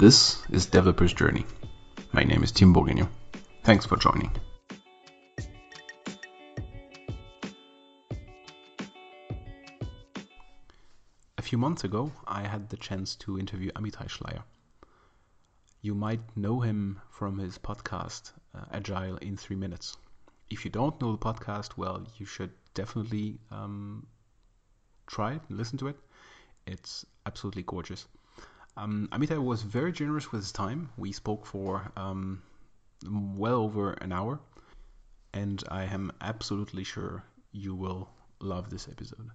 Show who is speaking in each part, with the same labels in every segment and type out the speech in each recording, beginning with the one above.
Speaker 1: This is Developer's Journey. My name is Tim Bourguignon. Thanks for joining. A few months ago, I had the chance to interview Amitai Schleier. You might know him from his podcast, uh, Agile in Three Minutes. If you don't know the podcast, well, you should definitely um, try it and listen to it. It's absolutely gorgeous. Um, Amitai was very generous with his time. We spoke for um, well over an hour, and I am absolutely sure you will love this episode.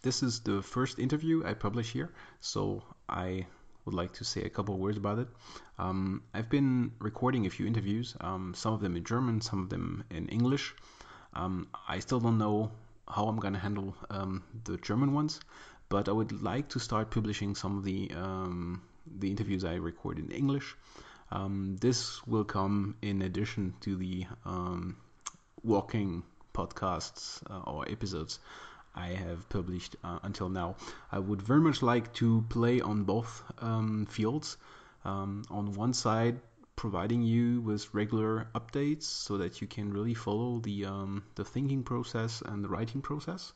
Speaker 1: This is the first interview I publish here, so I would like to say a couple words about it. Um, I've been recording a few interviews, um, some of them in German, some of them in English. Um, I still don't know how I'm going to handle um, the German ones, but I would like to start publishing some of the um, the interviews I record in English. Um, this will come in addition to the um, walking podcasts uh, or episodes I have published uh, until now. I would very much like to play on both um, fields. Um, on one side, providing you with regular updates so that you can really follow the um, the thinking process and the writing process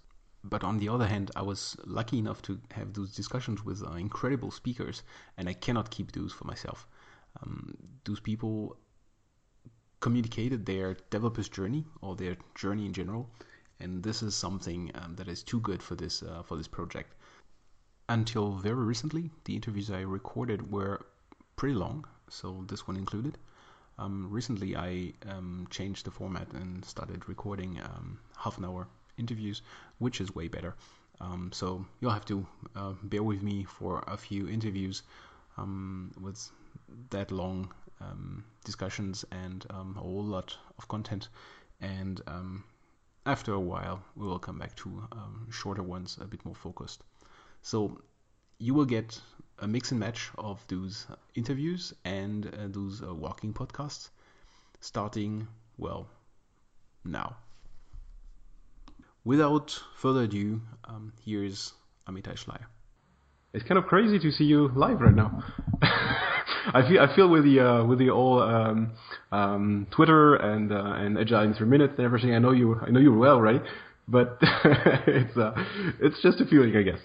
Speaker 1: but on the other hand, I was lucky enough to have those discussions with uh, incredible speakers, and I cannot keep those for myself. Um, those people communicated their developer's journey or their journey in general, and this is something um, that is too good for this uh, for this project. Until very recently, the interviews I recorded were pretty long, so this one included. Um, recently, I um, changed the format and started recording um, half an hour interviews, which is way better. Um, so you'll have to uh, bear with me for a few interviews um, with that long um, discussions and um, a whole lot of content. And um, after a while, we will come back to um, shorter ones, a bit more focused. So you will get a mix and match of those interviews and uh, those uh, walking podcasts starting, well, now without further ado, um, here's Amitai Schleier.
Speaker 2: It's kind of crazy to see you live right now. I feel I feel with the uh, with the all um, um, Twitter and uh, and Agile in three minutes and everything. I know you I know you well, right? But it's uh, it's just a feeling, I guess.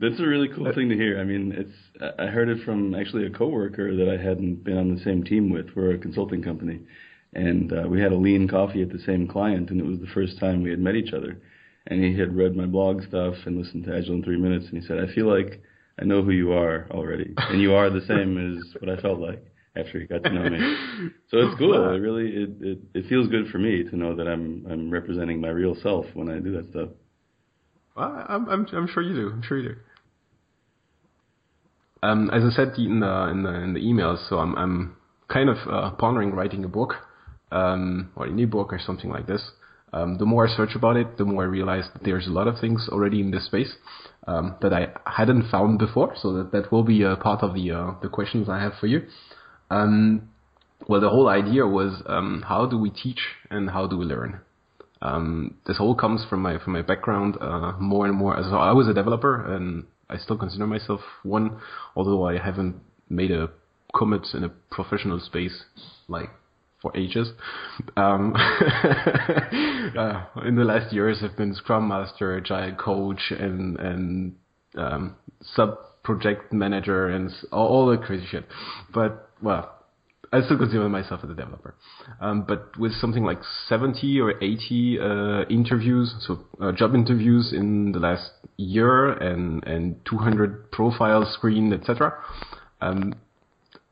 Speaker 3: That's a really cool thing to hear. I mean, it's I heard it from actually a coworker that I hadn't been on the same team with. We're a consulting company, and uh, we had a lean coffee at the same client, and it was the first time we had met each other. And he had read my blog stuff and listened to Agile in Three Minutes, and he said, "I feel like I know who you are already, and you are the same as what I felt like after he got to know me." So it's cool. It really it, it it feels good for me to know that I'm I'm representing my real self when I do that stuff.
Speaker 2: Well, I'm I'm I'm sure you do. I'm sure you do. Um, as I said in the in the in the emails, so I'm I'm kind of uh, pondering writing a book um, or an ebook or something like this. Um, the more I search about it, the more I realize that there's a lot of things already in this space um, that I hadn't found before. So that that will be a part of the uh, the questions I have for you. Um, well, the whole idea was um, how do we teach and how do we learn. Um, this all comes from my from my background uh, more and more. So I was a developer and I still consider myself one, although I haven't made a commit in a professional space like for ages. Um, uh, in the last years, I've been Scrum Master, Agile Coach, and and um, sub project manager, and all, all the crazy shit. But well, I still consider myself as a developer. Um, but with something like 70 or 80 uh, interviews, so uh, job interviews in the last year, and and 200 profiles screened, etc. Um,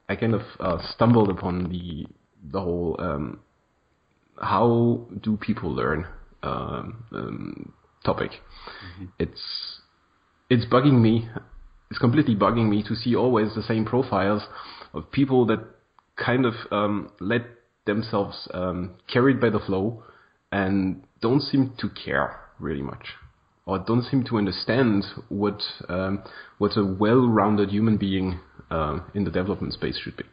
Speaker 2: I kind of uh, stumbled upon the the whole um, how do people learn um, um, topic. Mm-hmm. It's it's bugging me. It's completely bugging me to see always the same profiles of people that kind of um, let themselves um, carried by the flow and don't seem to care really much or don't seem to understand what um, what a well-rounded human being uh, in the development space should be.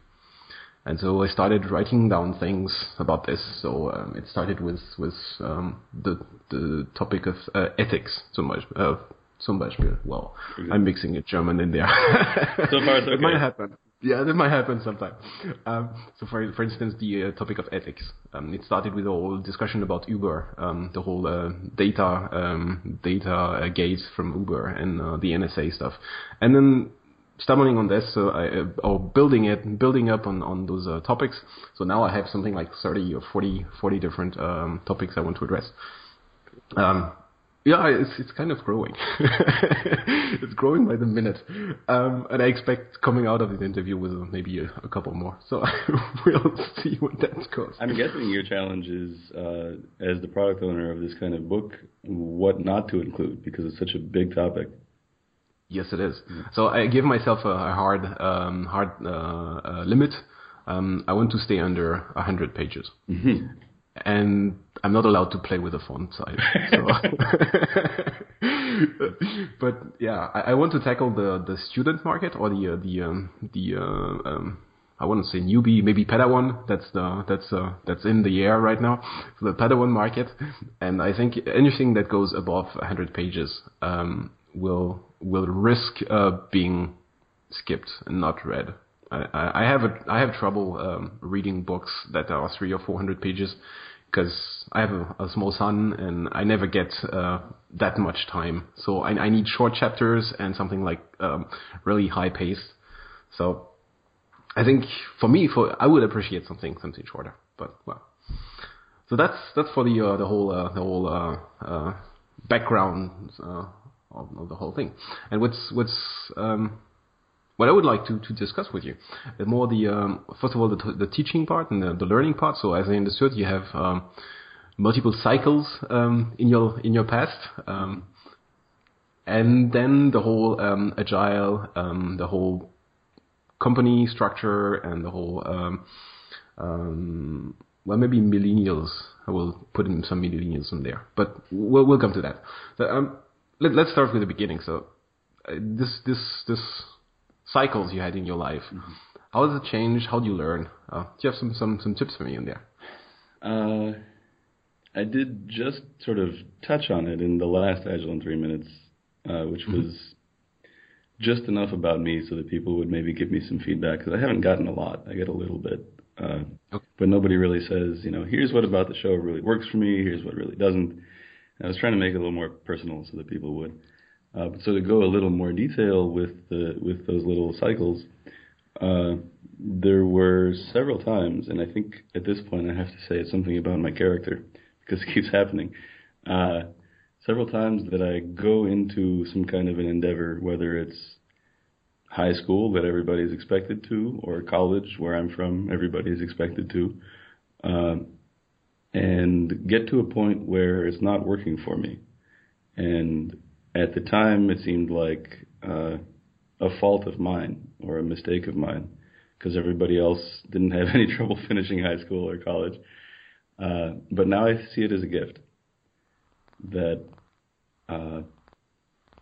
Speaker 2: And so I started writing down things about this. So um, it started with with um, the the topic of uh, ethics, so much uh, Zum Beispiel. Well, I'm mixing it German in there.
Speaker 3: so far, it's okay.
Speaker 2: it might happen. Yeah, that might happen sometime. Um, so, for for instance, the uh, topic of ethics. Um, it started with a whole discussion about Uber, um, the whole uh, data um, data uh, gate from Uber and uh, the NSA stuff, and then stumbling on this, so I, uh, or building it, building up on on those uh, topics. So now I have something like 30 or 40 40 different um, topics I want to address. Um, yeah, it's it's kind of growing. it's growing by the minute, um, and I expect coming out of this interview with maybe a, a couple more. So we'll see what that goes.
Speaker 3: I'm guessing your challenge is, uh, as the product owner of this kind of book, what not to include because it's such a big topic.
Speaker 2: Yes, it is. Mm-hmm. So I give myself a, a hard um, hard uh, uh, limit. Um, I want to stay under 100 pages.
Speaker 3: Mm-hmm
Speaker 2: and I'm not allowed to play with the font size. So. but yeah, I, I, want to tackle the the student market or the uh, the um, the uh, um, I want to say newbie, maybe Padawan. That's the that's uh, that's in the air right now. So the Padawan market, and I think anything that goes above 100 pages um, will will risk uh, being skipped and not read. I, I have a, I have trouble um, reading books that are three or four hundred pages because I have a, a, small son and I never get uh, that much time. So I, I, need short chapters and something like um, really high pace. So I think for me, for I would appreciate something something shorter. But well, so that's that's for the uh, the whole uh, the whole uh, uh, background uh, of, of, the whole thing. And what's what's um, what I would like to, to discuss with you, the more the um, first of all the, the teaching part and the, the, learning part. So as I understood, you have um, multiple cycles um, in your in your past, um, and then the whole um, agile, um, the whole company structure, and the whole well maybe millennials. I will put in some millennials in there, but we'll we'll come to that. So, let, let's start with the beginning. So uh, this this this cycles you had in your life. Mm-hmm. How does it change? How do you learn? Uh, do you have some, some, some tips for me in there?
Speaker 3: Uh, I did just sort of touch on it in the last Agile in Three Minutes, uh, which mm-hmm. was just enough about me so that people would maybe give me some feedback because I haven't gotten a lot. I get a little bit. Uh, okay. But nobody really says, you know, here's what about the show really works for me, here's what really doesn't. I was trying to make it a little more personal so that people would. Uh, so to go a little more detail with the with those little cycles, uh, there were several times, and I think at this point I have to say it's something about my character because it keeps happening. Uh, several times that I go into some kind of an endeavor, whether it's high school that everybody's expected to, or college where I'm from, everybody's expected to, uh, and get to a point where it's not working for me, and at the time, it seemed like uh, a fault of mine or a mistake of mine because everybody else didn't have any trouble finishing high school or college. Uh, but now I see it as a gift that uh,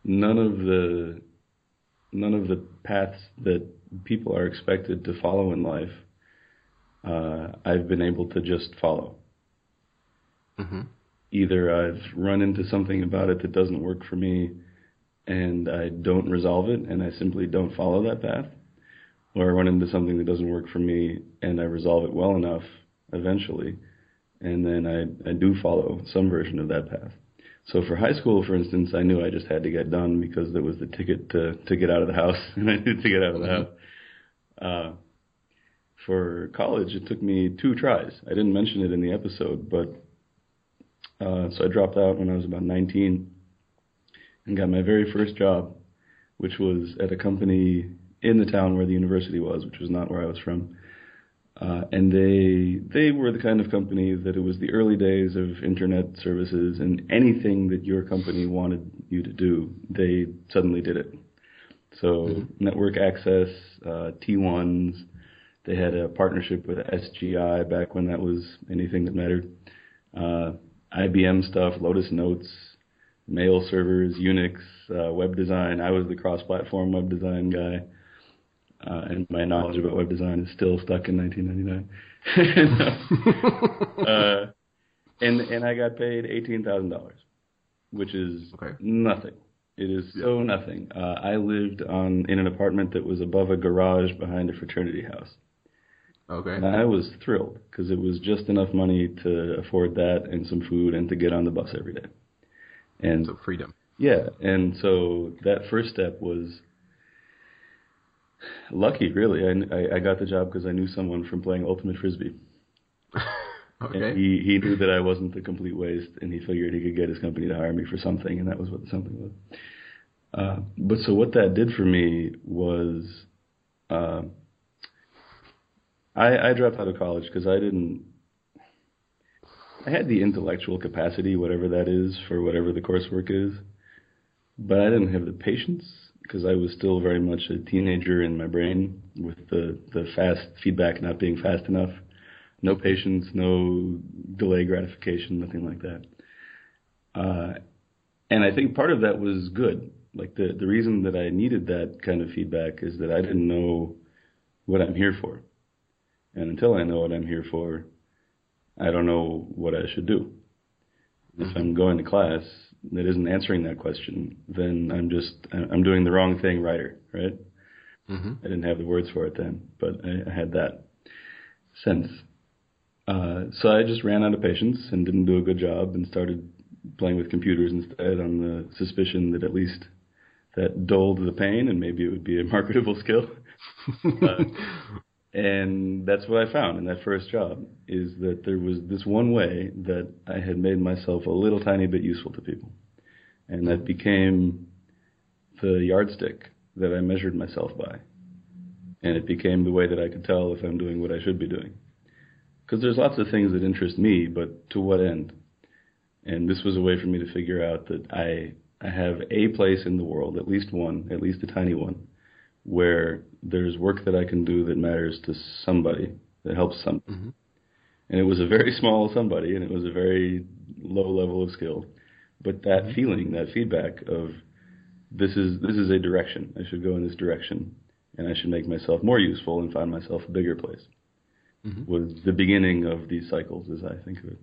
Speaker 3: none of the none of the paths that people are expected to follow in life, uh, I've been able to just follow.
Speaker 2: Mm-hmm
Speaker 3: either I've run into something about it that doesn't work for me and I don't resolve it and I simply don't follow that path, or I run into something that doesn't work for me and I resolve it well enough eventually, and then I, I do follow some version of that path. So for high school, for instance, I knew I just had to get done because there was the ticket to to get out of the house, and I needed to get out of the mm-hmm. house. Uh, for college, it took me two tries. I didn't mention it in the episode, but uh, so I dropped out when I was about 19 and got my very first job, which was at a company in the town where the university was, which was not where I was from. Uh, and they they were the kind of company that it was the early days of internet services, and anything that your company wanted you to do, they suddenly did it. So mm-hmm. network access, uh, T1s. They had a partnership with SGI back when that was anything that mattered. Uh, IBM stuff, Lotus Notes, mail servers, Unix, uh, web design. I was the cross-platform web design guy, uh, and my knowledge about web design is still stuck in 1999. uh, and and I got paid eighteen thousand dollars, which is
Speaker 2: okay.
Speaker 3: nothing It is so nothing. Uh, I lived on in an apartment that was above a garage behind a fraternity house.
Speaker 2: Okay.
Speaker 3: And I was thrilled because it was just enough money to afford that and some food and to get on the bus every day. And
Speaker 2: So freedom.
Speaker 3: yeah, and so that first step was lucky, really. I, I, I got the job because I knew someone from playing ultimate frisbee.
Speaker 2: Okay.
Speaker 3: And he he knew that I wasn't a complete waste, and he figured he could get his company to hire me for something, and that was what the something was. Uh, but so what that did for me was, uh, I I dropped out of college because I didn't. I had the intellectual capacity, whatever that is, for whatever the coursework is, but I didn't have the patience because I was still very much a teenager in my brain with the the fast feedback not being fast enough no patience, no delay gratification, nothing like that. Uh, and I think part of that was good. Like the the reason that I needed that kind of feedback is that I didn't know what I'm here for, and until I know what I'm here for, I don't know what I should do. If I'm going to class that isn't answering that question, then I'm just I'm doing the wrong thing, writer, right?
Speaker 2: hmm
Speaker 3: I didn't have the words for it then, but I, I had that sense. Uh, so I just ran out of patience and didn't do a good job and started playing with computers instead on the suspicion that at least that dulled the pain and maybe it would be a marketable skill. Uh, and that's what I found in that first job is that there was this one way that I had made myself a little tiny bit useful to people. And that became the yardstick that I measured myself by. And it became the way that I could tell if I'm doing what I should be doing. Because there's lots of things that interest me, but to what end? And this was a way for me to figure out that I I have a place in the world, at least one, at least a tiny one, where there's work that I can do that matters to somebody, that helps some.
Speaker 2: Mhm.
Speaker 3: And it was a very small somebody, and it was a very low level of skill. But that feeling, that feedback of this is this is a direction. I should go in this direction, and I should make myself more useful and find myself a bigger place.
Speaker 2: Mhm.
Speaker 3: Was the beginning of these cycles, as I think of it.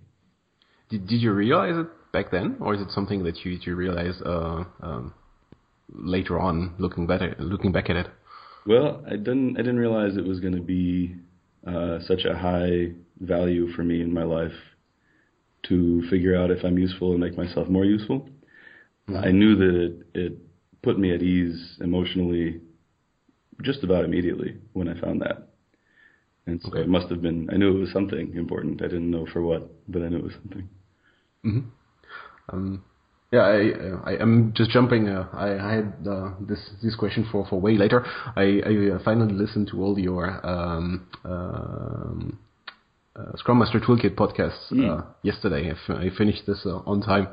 Speaker 2: Did, did you realize it back then, or is it something that you you realize uh, um, later on, looking back at, looking back at it?
Speaker 3: Well, I didn't I didn't realize it was going to be uh, such a high value for me in my life to figure out if I'm useful and make myself more useful. I knew that it, it put me at ease emotionally just about immediately when I found that. And so
Speaker 2: Okay.
Speaker 3: it must have been, I knew it was something important. I didn't know for what, but I knew it was something.
Speaker 2: hmm Um, yeah, I, uh, I am just jumping. Uh, I, I had uh, this this question for, for way later. I, I uh, finally listened to all your um, um, uh, Scrum Master Toolkit podcasts uh,
Speaker 3: Mm.
Speaker 2: yesterday. I, f- I finished this uh, on time.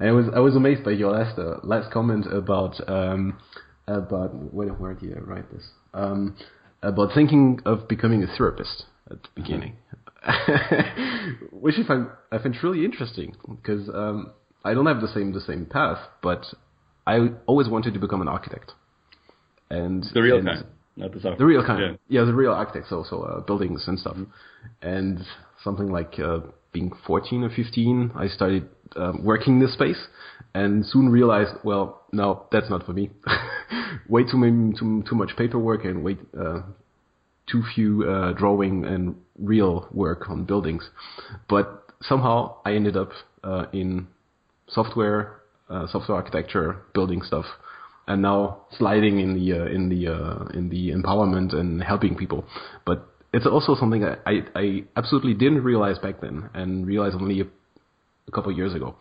Speaker 2: I was I was amazed by your last uh, last comment about um, about where where did I write this? Um, about thinking of becoming a therapist at the beginning, which I find I find really interesting because um, I don't have the same the same path, but I always wanted to become an architect. And
Speaker 3: The real
Speaker 2: and-
Speaker 3: kind, not the software.
Speaker 2: the real kind.
Speaker 3: Yeah.
Speaker 2: Yeah, the real architect, so so uh, buildings and stuff. And something like uh, being 14 or 15, I started uh, working in this space, and soon realized, well, no, that's not for me. way too many, too too much paperwork and way uh, too few uh, drawing and real work on buildings. But somehow I ended up uh, in software, uh, software architecture, building stuff, and now sliding in the uh, in the uh, in the empowerment and helping people. But it's also something I, I, absolutely didn't realize back then, and realized only a, a couple of years ago.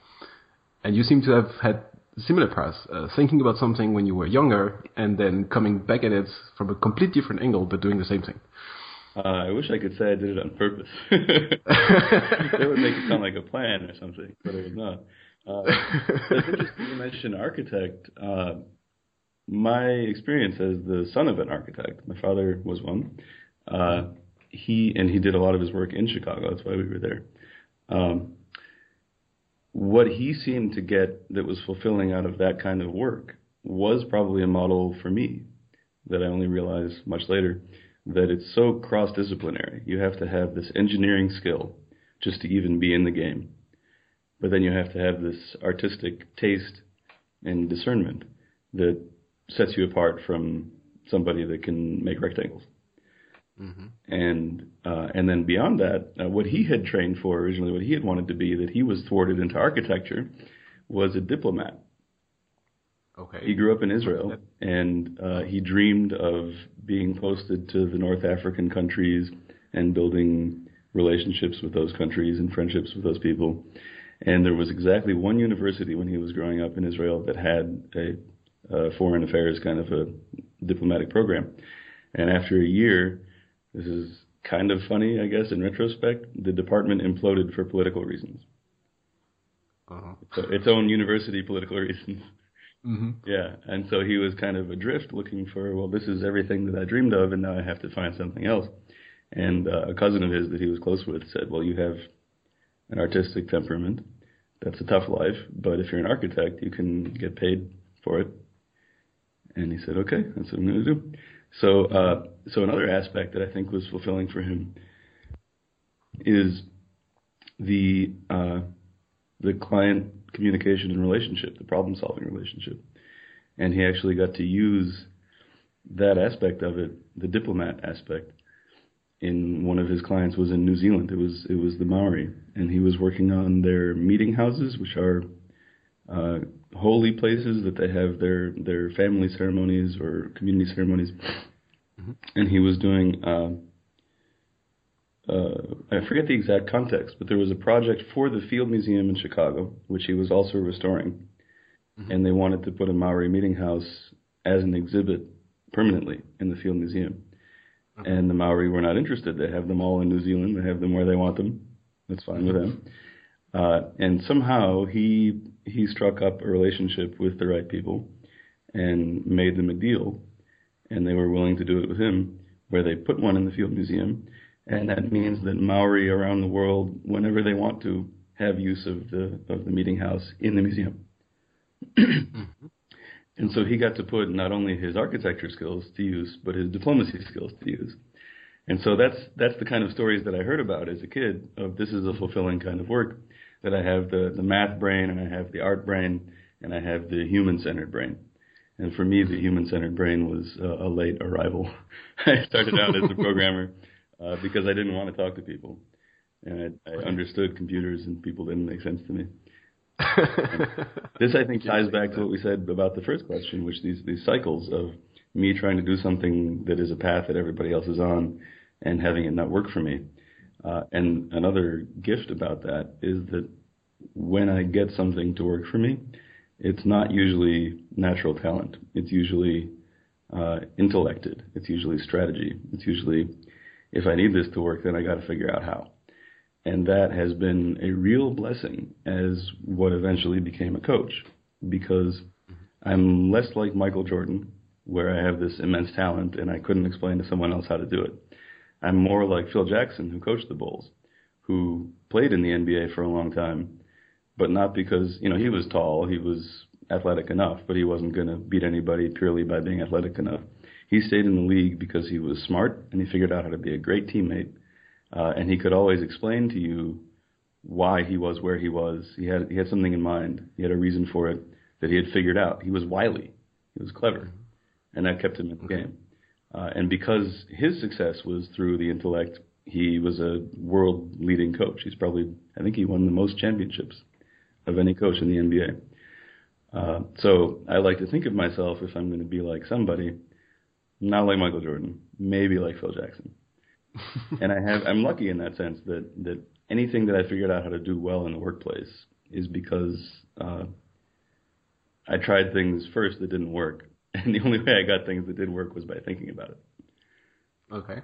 Speaker 2: And you seem to have had similar paths, uh, thinking about something when you were younger, and then coming back at it from a complete different angle, but doing the same thing.
Speaker 3: Uh, I wish I could say I did it on purpose. that would make it sound like a plan or something, but it was not. Uh, it's interesting you mentioned architect. Uh, my experience as the son of an architect, my father was one. Uh, he and he did a lot of his work in Chicago. That's why we were there. Um, what he seemed to get that was fulfilling out of that kind of work was probably a model for me that I only realized much later that it's so cross disciplinary. You have to have this engineering skill just to even be in the game. But then you have to have this artistic taste and discernment that sets you apart from somebody that can make rectangles. Mm-hmm. And uh, and then beyond that, uh, what he had trained for originally, what he had wanted to be, that he was thwarted into architecture, was a diplomat.
Speaker 1: Okay.
Speaker 3: He grew up in Israel, and uh, he dreamed of being posted to the North African countries and building relationships with those countries and friendships with those people. And there was exactly one university when he was growing up in Israel that had a, a foreign affairs kind of a diplomatic program. And after a year, this is kind of funny, I guess, in retrospect, the department imploded for political reasons. Uh-huh. So its own university political reasons. Mm-hmm. Yeah, and so he was kind of adrift, looking for, well, this is everything that I dreamed of, and now I have to find something else. And uh, a cousin of his that he was close with said, well, you have an artistic temperament. That's a tough life, but if you're an architect, you can get paid for it. And he said, okay, that's what I'm going to do. So, uh, so another aspect that I think was fulfilling for him is the uh, the client communication and relationship, the problem solving relationship. And he actually got to use that aspect of it, the diplomat aspect, in one of his clients was in New Zealand. It was it was the Maori, and he was working on their meeting houses, which are uh, holy places that they have their their family ceremonies or community ceremonies. Mm-hmm. And he was doing. Uh, uh, I forget the exact context, but there was a project for the Field Museum in Chicago, which he was also restoring, mm-hmm. and they wanted to put a Maori meeting house as an exhibit permanently in the Field Museum. Okay. And the Maori were not interested. They have them all in New Zealand. They have them where they want them. That's fine with them. Uh, and somehow he he struck up a relationship with the right people and made them a deal, and they were willing to do it with him, where they put one in the Field Museum and that means that Maori around the world, whenever they want to, have use of the of the meeting house in the museum. And so he got to put not only his architecture skills to use, but his diplomacy skills to use. And so that's that's the kind of stories that I heard about as a kid. Of this is a fulfilling kind of work that I have the the math brain and I have the art brain and I have the human centered brain. And for me, the human centered brain was a, a late arrival. I started out as a programmer uh, because I didn't want to talk to people, and I, I understood computers and people didn't make sense to me. this I think ties back to what we said about the first question, which these these cycles of me trying to do something that is a path that everybody else is on, and having it not work for me. Uh, and another gift about that is that when I get something to work for me, it's not usually natural talent. It's usually uh, intellected. It's usually strategy. It's usually if I need this to work, then I got to figure out how. And that has been a real blessing as what eventually became a coach because I'm less like Michael Jordan, where I have this immense talent and I couldn't explain to someone else how to do it. I'm more like Phil Jackson, who coached the Bulls, who played in the NBA for a long time, but not because, you know, he was tall, he was athletic enough, but he wasn't going to beat anybody purely by being athletic enough. He stayed in the league because he was smart and he figured out how to be a great teammate. Uh, and he could always explain to you why he was where he was. He had he had something in mind. He had a reason for it that he had figured out. He was wily. He was clever, and that kept him in the game. Uh, and because his success was through the intellect, he was a world leading coach. He's probably I think he won the most championships of any coach in the NBA. Uh, so I like to think of myself if I'm going to be like somebody not like Michael Jordan, maybe like Phil Jackson. and I have I'm lucky in that sense that that anything that I figured out how to do well in the workplace is because uh, I tried things first that didn't work, and the only way I got things that did work was by thinking about it.
Speaker 1: Okay.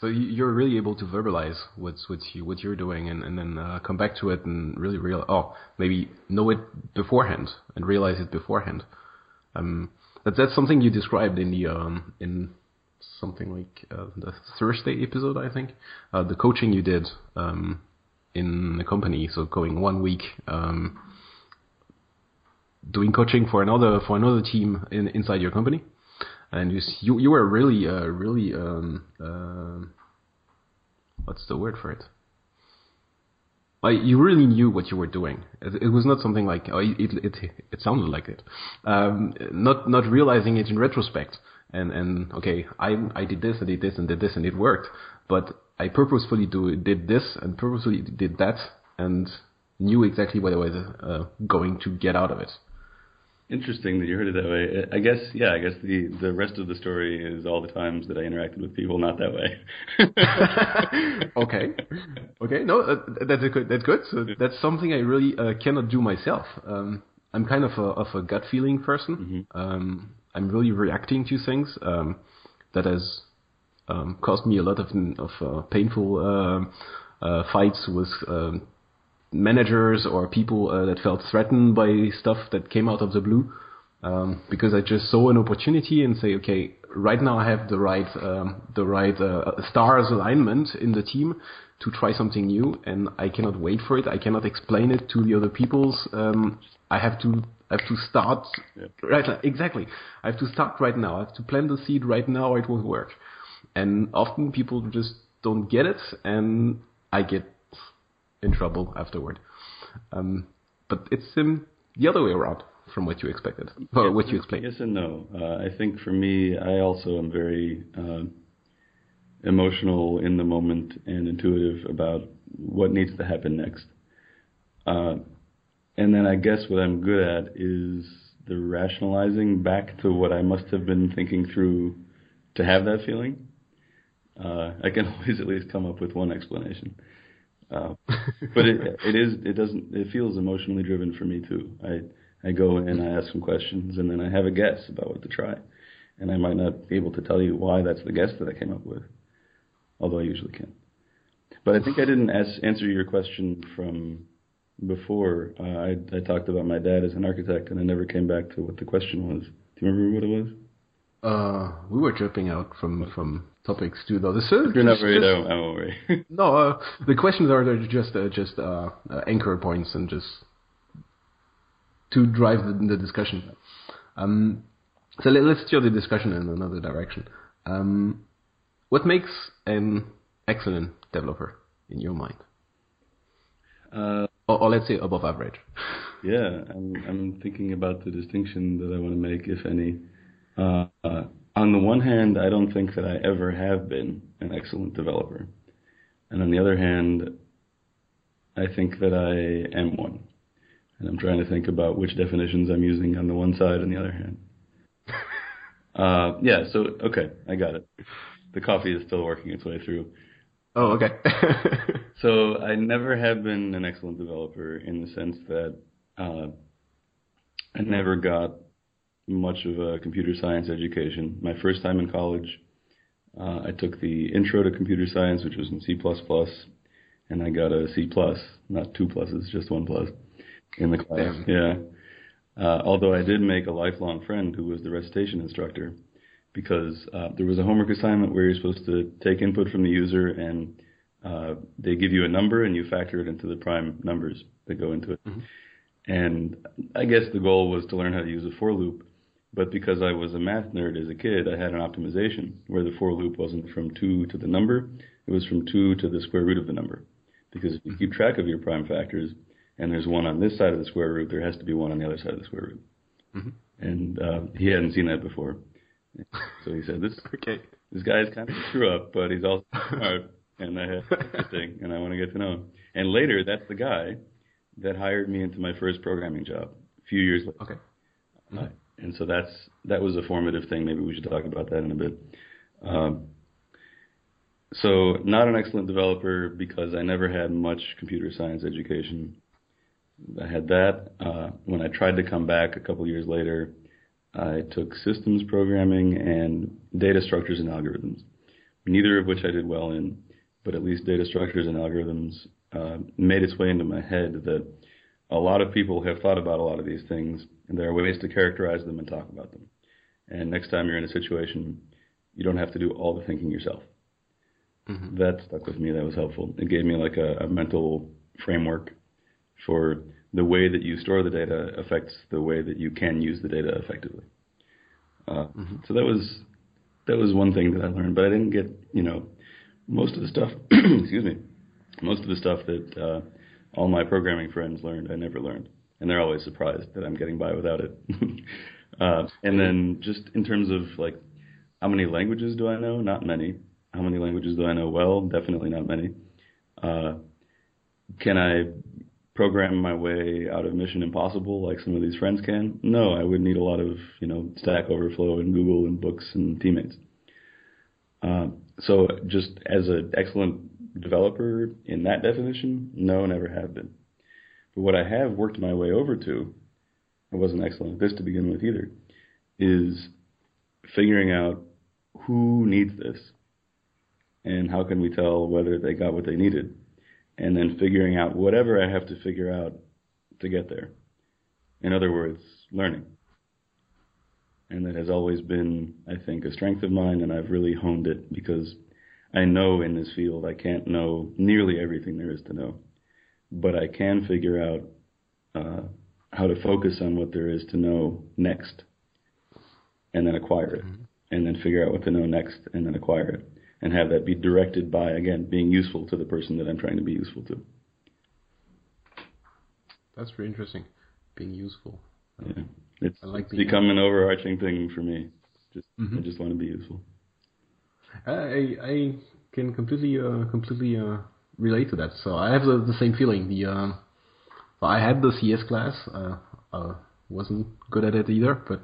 Speaker 1: So you're really able to verbalize what's what you what you're doing, and and then uh, come back to it and really real oh maybe know it beforehand and realize it beforehand. Um, that that's something you described in the um, in something like uh, the Thursday episode, I think. Uh, the coaching you did um, in the company, so going one week, um, doing coaching for another for another team in, inside your company, and you you, you were really uh, really um, uh, what's the word for it?
Speaker 2: I, you really knew what you were doing. It, it was not something like oh, it, it it sounded like it. Um, not not realizing it in retrospect. And and okay, I I did this, I did this, and did this, and it worked. But I purposefully do did this and purposefully did that, and knew exactly what I was uh, going to get out of it.
Speaker 3: Interesting that you heard it that way. I guess, yeah, I guess the the rest of the story is all the times that I interacted with people not that way.
Speaker 2: okay, okay, no, uh, that's good. That's good. So that's something I really uh, cannot do myself. Um, I'm kind of a of a gut feeling person. Mm-hmm. Um, I'm really reacting to things. Um, that has um, caused me a lot of of uh, painful um, uh, fights with um, managers or people uh, that felt threatened by stuff that came out of the blue. Um, because I just saw an opportunity and say, okay, right now I have the right um, the right uh, stars alignment in the team to try something new, and I cannot wait for it. I cannot explain it to the other peoples. Um, I have to I have to start yeah. right now. Exactly, I have to start right now. I have to plant the seed right now, or it won't work. And often people just don't get it, and I get in trouble afterward. Um, but it's um, the other way around from what you expected, or yes, what you explained.
Speaker 3: Yes and no. Uh, I think for me, I also am very uh, emotional in the moment and intuitive about what needs to happen next. Uh, and then I guess what I'm good at is the rationalizing back to what I must have been thinking through to have that feeling. Uh, I can always at least come up with one explanation. Uh, but it, it is it doesn't it feels emotionally driven for me too. I I go in, I ask some questions, and then I have a guess about what to try, and I might not be able to tell you why that's the guess that I came up with, although I usually can. But I think I didn't ask, answer your question from before. Uh, I I talked about my dad as an architect, and I never came back to what the question was. Do you remember what it was?
Speaker 2: Uh, we were jumping out from from topics too, though. The search
Speaker 3: You're not worried. Just, I won't worry.
Speaker 2: no, uh, the questions are just uh, just uh, uh, anchor points and just to drive the, the discussion. Um, so let, us steer the discussion in another direction. Um, what makes an excellent developer in your mind?
Speaker 3: Uh,
Speaker 2: or, or, let's say above average.
Speaker 3: Yeah, I'm, I'm thinking about the distinction that I want to make, if any. Uh, on the one hand, I don't think that I ever have been an excellent developer. And on the other hand, I think that I am one. And I'm trying to think about which definitions I'm using on the one side and the other hand. uh, yeah, so, okay, I got it. The coffee is still working its way through.
Speaker 2: Oh, okay.
Speaker 3: so I never have been an excellent developer in the sense that uh, I never got much of a computer science education. My first time in college, uh, I took the Intro to Computer Science, which was in C++, and I got a C plus, not two pluses, just one plus in the class. Yeah. Uh, although I did make a lifelong friend who was the recitation instructor, because uh, there was a homework assignment where you're supposed to take input from the user and uh, they give you a number and you factor it into the prime numbers that go into it. Mm-hmm. And I guess the goal was to learn how to use a for loop. But because I was a math nerd as a kid, I had an optimization where the for loop wasn't from 2 to the number, it was from 2 to the square root of the number. Because if you keep track of your prime factors, and there's one on this side of the square root, there has to be one on the other side of the square root. Mm-hmm. And uh, he hadn't seen that before. So he said, "This okay. this guy's kind of a screw up, but he's also smart, and I have interesting, and I want to get to know him." And later, that's the guy that hired me into my first programming job a few years later.
Speaker 2: Okay.
Speaker 3: Uh, and so that's that was a formative thing. Maybe we should talk about that in a bit. Um, so not an excellent developer because I never had much computer science education. I had that. Uh, when I tried to come back a couple years later, I took systems programming and data structures and algorithms, neither of which I did well in, but at least data structures and algorithms uh, made its way into my head that a lot of people have thought about a lot of these things, and there are ways to characterize them and talk about them. And next time you're in a situation, you don't have to do all the thinking yourself. Mm-hmm. That stuck with me. That was helpful. It gave me like a, a mental framework for the way that you store the data affects the way that you can use the data effectively. Uh, mm-hmm. So that was that was one thing that I learned, but I didn't get you know most of the stuff. excuse me, most of the stuff that uh, all my programming friends learned, I never learned, and they're always surprised that I'm getting by without it. uh, and then just in terms of like, how many languages do I know? Not many. How many languages do I know well? Definitely not many. Uh, can I program my way out of Mission Impossible like some of these friends can? No, I would need a lot of you know Stack Overflow and Google and books and teammates. Uh, so just as an excellent developer in that definition, no, never have been. But what I have worked my way over to, I wasn't excellent at this to begin with either, is figuring out who needs this and how can we tell whether they got what they needed and then figuring out whatever I have to figure out to get there. In other words, learning. And that has always been, I think, a strength of mine, and I've really honed it because I know in this field I can't know nearly everything there is to know, but I can figure out uh, how to focus on what there is to know next, and then acquire it, mm-hmm. and then figure out what to know next, and then acquire it and have that be directed by again being useful to the person that I'm trying to be useful to.
Speaker 2: That's very interesting. Being useful.
Speaker 3: Yeah, it's, like it's become an overarching thing for me. Just mm-hmm. I just want to be useful.
Speaker 2: I I can completely uh, completely uh, relate to that. So I have the, the same feeling. The uh, I had the CS class. Uh, uh, wasn't good at it either, but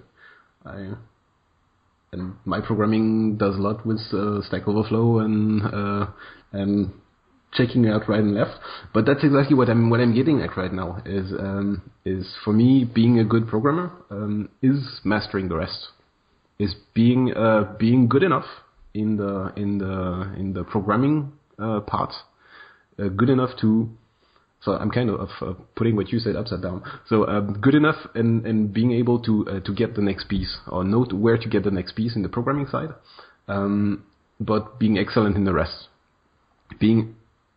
Speaker 2: I and my programming does a lot with uh, Stack Overflow and uh, and checking out right and left. But that's exactly what I'm what I'm getting at right now. Is um, is for me being a good programmer um, is mastering the rest. Is being uh, being good enough in the in the in the programming uh, part, uh, good enough to so I'm kind of uh, putting what you said upside down. So um, good enough and and being able to uh, to get the next piece or know where to get the next piece in the programming side, um, but being excellent in the rest. Being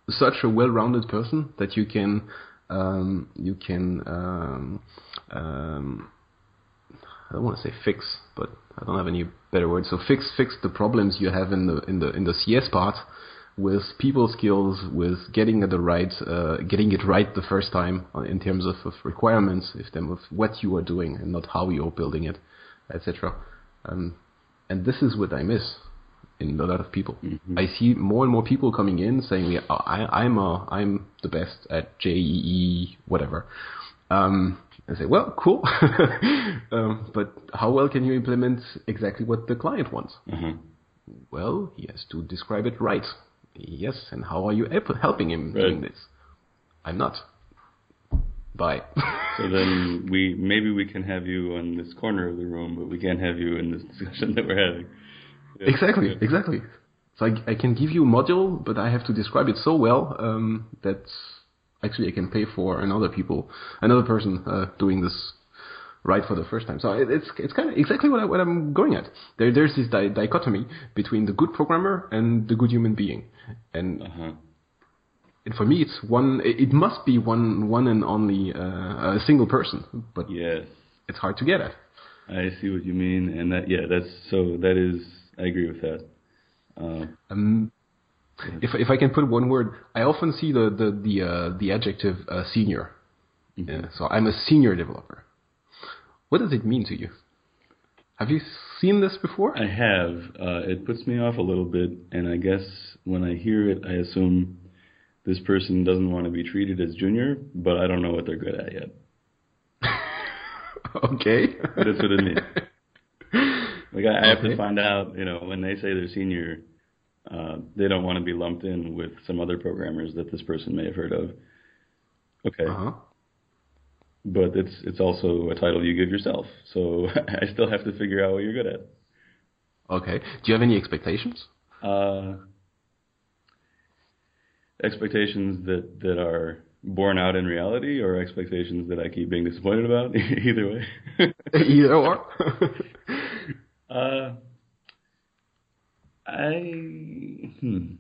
Speaker 2: such a well-rounded person that you can um, you can um, um, I don't want to say fix, but I don't have any better word. So fix fix the problems you have in the in the in the CS part with people skills, with getting it the right, uh, getting it right the first time uh, in terms of, of requirements, if them of what you are doing and not how you're building it, etc. Um, and this is what I miss in a lot of people. Mm-hmm. I see more and more people coming in saying, yeah, I, am a, I'm the best at JEE, whatever. Um, I say, well, cool, um, but how well can you implement exactly what the client wants? Mm-hmm. Well, he has to describe it right. Yes, and how are you helping him right. doing this? I'm not. Bye.
Speaker 3: so then we maybe we can have you on this corner of the room, but we can't have you in this discussion that we're having.
Speaker 2: Yeah. Exactly, yeah. exactly. So I, I, can give you a module, but I have to describe it so well um, that actually I can pay for another people, another person uh, doing this right for the first time. So it's it's kind of exactly what, I, what I'm going at. There, there's this di- dichotomy between the good programmer and the good human being, and uh-huh. and for me it's one. It must be one one and only uh, a single person, but
Speaker 3: yes,
Speaker 2: it's hard to get at.
Speaker 3: I see what you mean, and that yeah, that's so that is I agree with that.
Speaker 2: Uh, um, if if I can put one word, I often see the the the uh, the adjective uh, senior. Mm-hmm. Yeah, so I'm a senior developer. What does it mean to you? Have you seen this before?
Speaker 3: I have. Uh, it puts me off a little bit, and I guess when I hear it, I assume this person doesn't want to be treated as junior, but I don't know what they're good at yet.
Speaker 2: okay.
Speaker 3: That's what it means. Like I, I have okay. to find out, you know, when they say they're senior, uh, they don't want to be lumped in with some other programmers that this person may have heard of. Okay. Uh-huh but it's it's also a title you give yourself. So I still have to figure out what you're good at.
Speaker 2: Okay. Do you have any expectations? Uh,
Speaker 3: expectations that that are borne out in reality, or expectations that I keep being disappointed about. Either way.
Speaker 2: Either or.
Speaker 3: uh, I hmm.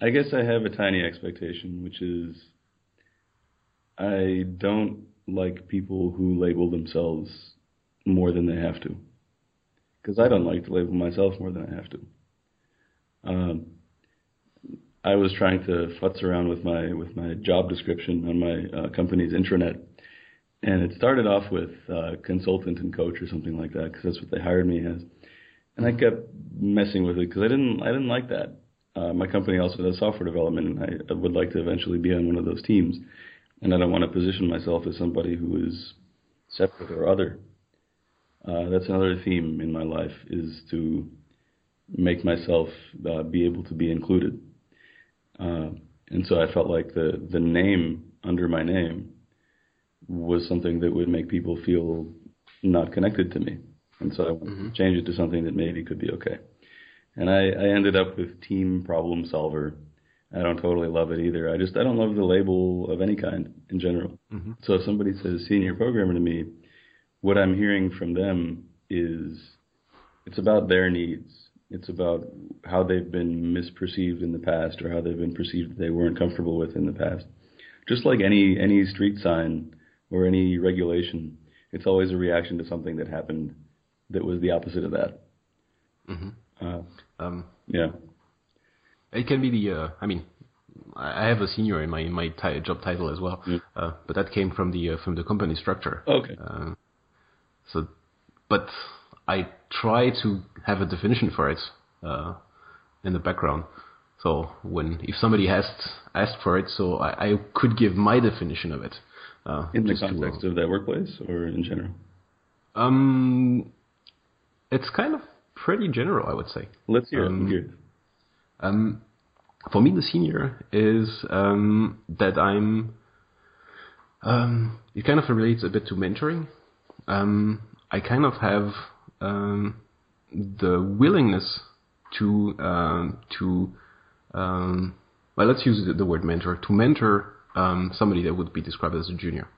Speaker 3: I guess I have a tiny expectation, which is I don't like people who label themselves more than they have to. Because I don't like to label myself more than I have to. Um, I was trying to futz around with my with my job description on my uh, company's intranet, and it started off with uh, consultant and coach or something like that because that's what they hired me as. And I kept messing with it because I didn't I didn't like that. Uh, my company also does software development, and I would like to eventually be on one of those teams. And I don't want to position myself as somebody who is separate or other. Uh, that's another theme in my life is to make myself uh, be able to be included. Uh, and so I felt like the the name under my name was something that would make people feel not connected to me. And so I mm-hmm. changed it to something that maybe could be okay. And I, I ended up with team problem solver. I don't totally love it either. I just I don't love the label of any kind in general. Mm-hmm. So if somebody says senior programmer to me, what I'm hearing from them is it's about their needs. It's about how they've been misperceived in the past or how they've been perceived that they weren't comfortable with in the past. Just like any any street sign or any regulation, it's always a reaction to something that happened that was the opposite of that.
Speaker 2: Mm-hmm. Uh, um,
Speaker 3: yeah.
Speaker 2: It can be the. Uh, I mean, I have a senior in my in my t- job title as well, mm. uh, but that came from the uh, from the company structure.
Speaker 3: Okay.
Speaker 2: Uh, so, but I try to have a definition for it uh, in the background. So when if somebody asked asked for it, so I, I could give my definition of it.
Speaker 3: Uh, in the context to, uh, of that workplace or in general?
Speaker 2: Um, it's kind of pretty general, I would say.
Speaker 3: Let's hear um, it.
Speaker 2: Um, for me, the senior is um, that I'm. Um, it kind of relates a bit to mentoring. Um, I kind of have um, the willingness to uh, to um, well, let's use the, word mentor to mentor um, somebody that would be described as a junior.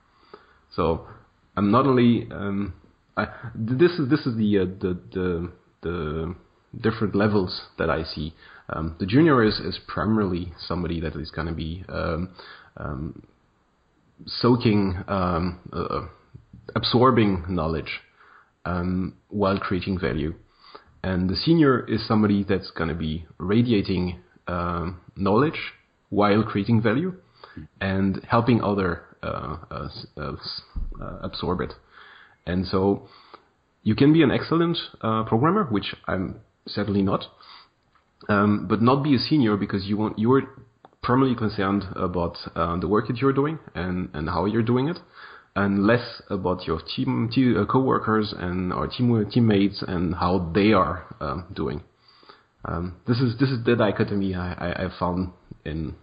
Speaker 2: So I'm not only um, I, this is this is the, uh, the the the different levels that I see. Um, the junior is, is primarily somebody that is going to be um, um, soaking, um, uh, absorbing knowledge while creating value. And the senior is somebody that's going to be radiating knowledge while creating value and helping other uh, uh, uh, absorb it. And so you can be an excellent uh, programmer, which I'm certainly not, um, but not be a senior because you want you're primarily concerned about uh, the work that you're doing and, and how you're doing it, and less about your team, team uh, co-workers and our team teammates and how they are um, doing. Um, this is this is the dichotomy I, I, I found in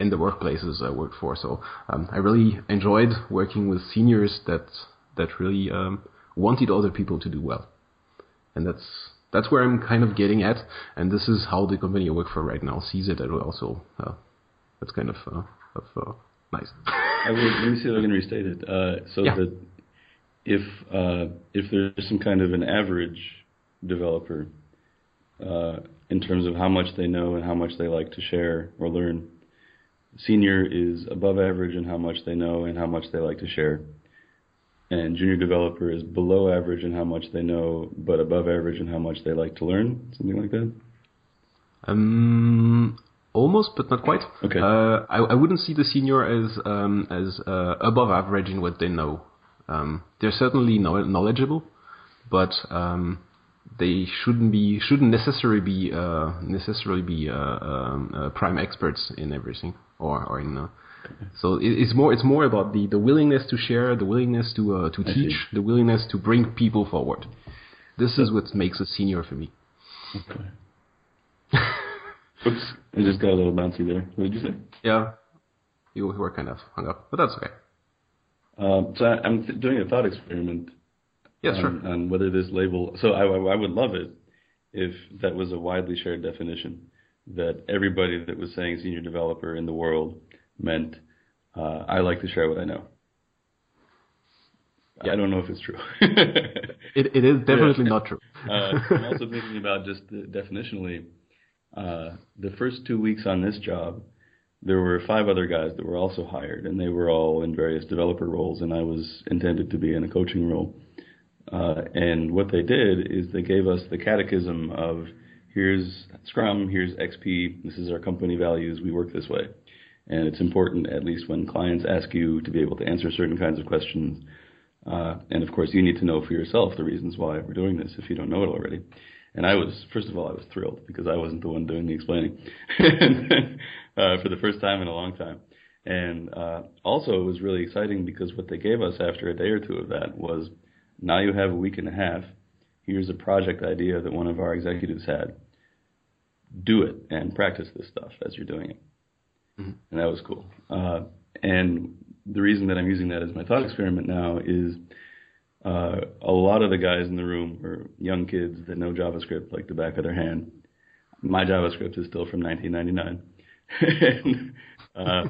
Speaker 2: in the workplaces I worked for. So um, I really enjoyed working with seniors that that really um, wanted other people to do well, and that's that's where I'm kind of getting at. And this is how the company I work for right now sees it as well. So uh, that's kind of, uh, of uh, nice.
Speaker 3: I will, let me see if I can restate it. Uh, so yeah. that if uh, if there's some kind of an average developer uh, in terms of how much they know and how much they like to share or learn, senior is above average in how much they know and how much they like to share. And junior developer is below average in how much they know, but above average in how much they like to learn, something like that.
Speaker 2: Um, almost, but not quite.
Speaker 3: Okay.
Speaker 2: Uh, I, I wouldn't see the senior as um, as uh, above average in what they know. Um, they're certainly knowledgeable, but um, they shouldn't be shouldn't necessarily be uh, necessarily be uh, um, uh, prime experts in everything or or in. Uh, so it, it's more it's more about the, the willingness to share, the willingness to uh, to teach, the willingness to bring people forward. This so, is what makes a senior for me.
Speaker 3: Okay. Oops, I just got a little bouncy there. What did you say?
Speaker 2: Yeah, you were kind of hung up, but that's okay.
Speaker 3: Um, so I, am doing a thought experiment
Speaker 2: Yes,
Speaker 3: on,
Speaker 2: sure.
Speaker 3: on whether this label. So I, I would love it if that was a widely shared definition that everybody that was saying senior developer in the world meant uh, I like to share what I know. Yeah. I don't know if it's true.
Speaker 2: it, it is definitely yeah. not true.
Speaker 3: uh, I'm also thinking about just the, definitionally. Uh, the first two weeks on this job, there were five other guys that were also hired, and they were all in various developer roles, and I was intended to be in a coaching role. Uh, and what they did is they gave us the catechism of here's Scrum, here's XP, this is our company values, we work this way. And it's important, at least when clients ask you, to be able to answer certain kinds of questions. Uh, and of course, you need to know for yourself the reasons why we're doing this if you don't know it already. And I was, first of all, I was thrilled because I wasn't the one doing the explaining uh, for the first time in a long time. And uh, also, it was really exciting because what they gave us after a day or two of that was now you have a week and a half. Here's a project idea that one of our executives had. Do it and practice this stuff as you're doing it. Mm-hmm. And that was cool. Uh, and the reason that I'm using that as my thought experiment now is uh, a lot of the guys in the room were young kids that know JavaScript like the back of their hand. My JavaScript is still from 1999. uh,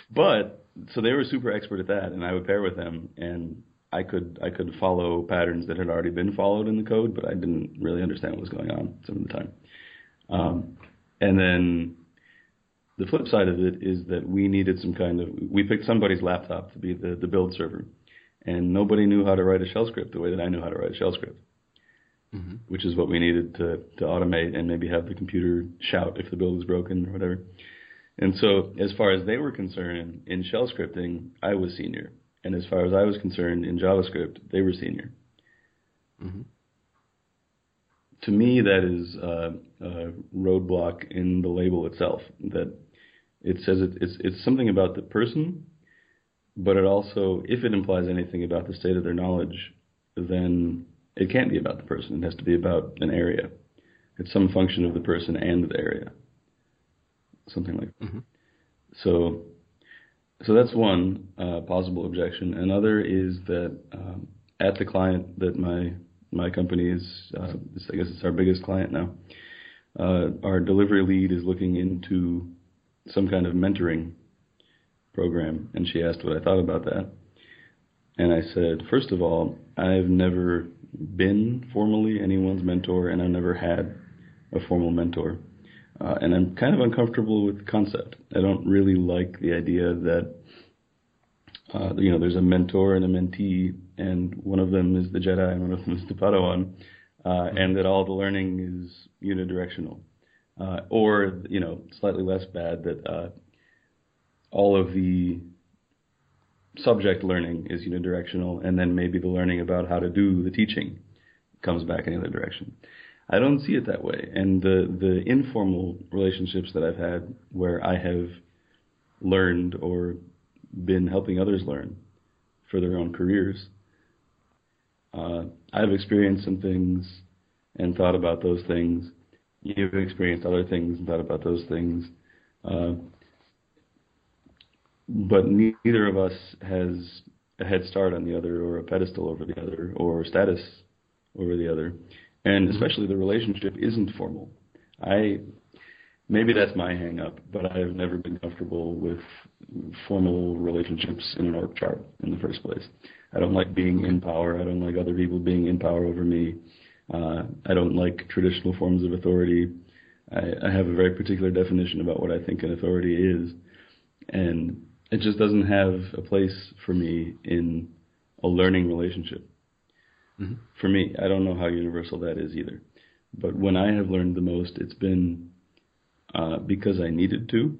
Speaker 3: but so they were super expert at that, and I would pair with them, and I could I could follow patterns that had already been followed in the code, but I didn't really understand what was going on some of the time. Um, and then the flip side of it is that we needed some kind of we picked somebody's laptop to be the, the build server, and nobody knew how to write a shell script the way that I knew how to write a shell script, mm-hmm. which is what we needed to to automate and maybe have the computer shout if the build was broken or whatever. And so, as far as they were concerned in shell scripting, I was senior, and as far as I was concerned in JavaScript, they were senior. Mm-hmm to me, that is a, a, roadblock in the label itself. That it says it, it's it's something about the person, but it also, if it implies anything about the state of their knowledge, then it can't be about the person. It has to be about an area. It's some function of the person and the area. Something like that. Mm-hmm. So, so that's one uh, possible objection. Another is that um, at the client that my my company is, uh, I guess it's our biggest client now. Uh, our delivery lead is looking into some kind of mentoring program, and she asked what I thought about that. And I said, first of all, I've never been formally anyone's mentor, and I've never had a formal mentor. Uh, and I'm kind of uncomfortable with the concept. I don't really like the idea that uh, you know there's a mentor and a mentee, and one of them is the Jedi and one of them is the Padawan, uh, and that all the learning is unidirectional uh, or you know slightly less bad that uh, all of the subject learning is unidirectional, and then maybe the learning about how to do the teaching comes back in the other direction. I don't see it that way, and the the informal relationships that I've had where I have learned or been helping others learn for their own careers. Uh, I've experienced some things and thought about those things you've experienced other things and thought about those things. Uh, but neither of us has a head start on the other or a pedestal over the other or status over the other. And mm-hmm. especially the relationship isn't formal. I maybe that's my hang up, but I've never been comfortable with formal relationships in an org chart in the first place. I don't like being in power. I don't like other people being in power over me. Uh, I don't like traditional forms of authority. I, I have a very particular definition about what I think an authority is, and it just doesn't have a place for me in a learning relationship. Mm-hmm. For me, I don't know how universal that is either. But when I have learned the most, it's been uh, because I needed to,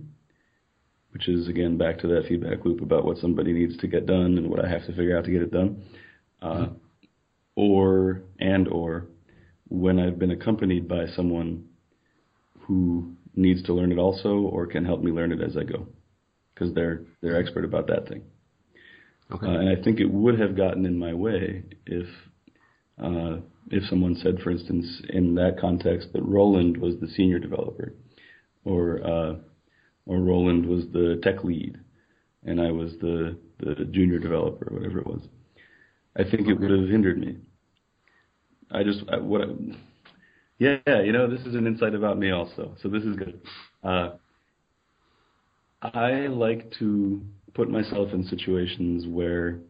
Speaker 3: which is again back to that feedback loop about what somebody needs to get done and what I have to figure out to get it done, uh, mm-hmm. or and or when I've been accompanied by someone who needs to learn it also or can help me learn it as I go because they're they're expert about that thing. Okay. Uh, and I think it would have gotten in my way if uh, if someone said, for instance, in that context, that Roland was the senior developer, or uh, or Roland was the tech lead, and I was the the junior developer, whatever it was. I think it would have hindered me. I just I, what. I, yeah, you know, this is an insight about me also, so this is good. Uh, I like to put myself in situations where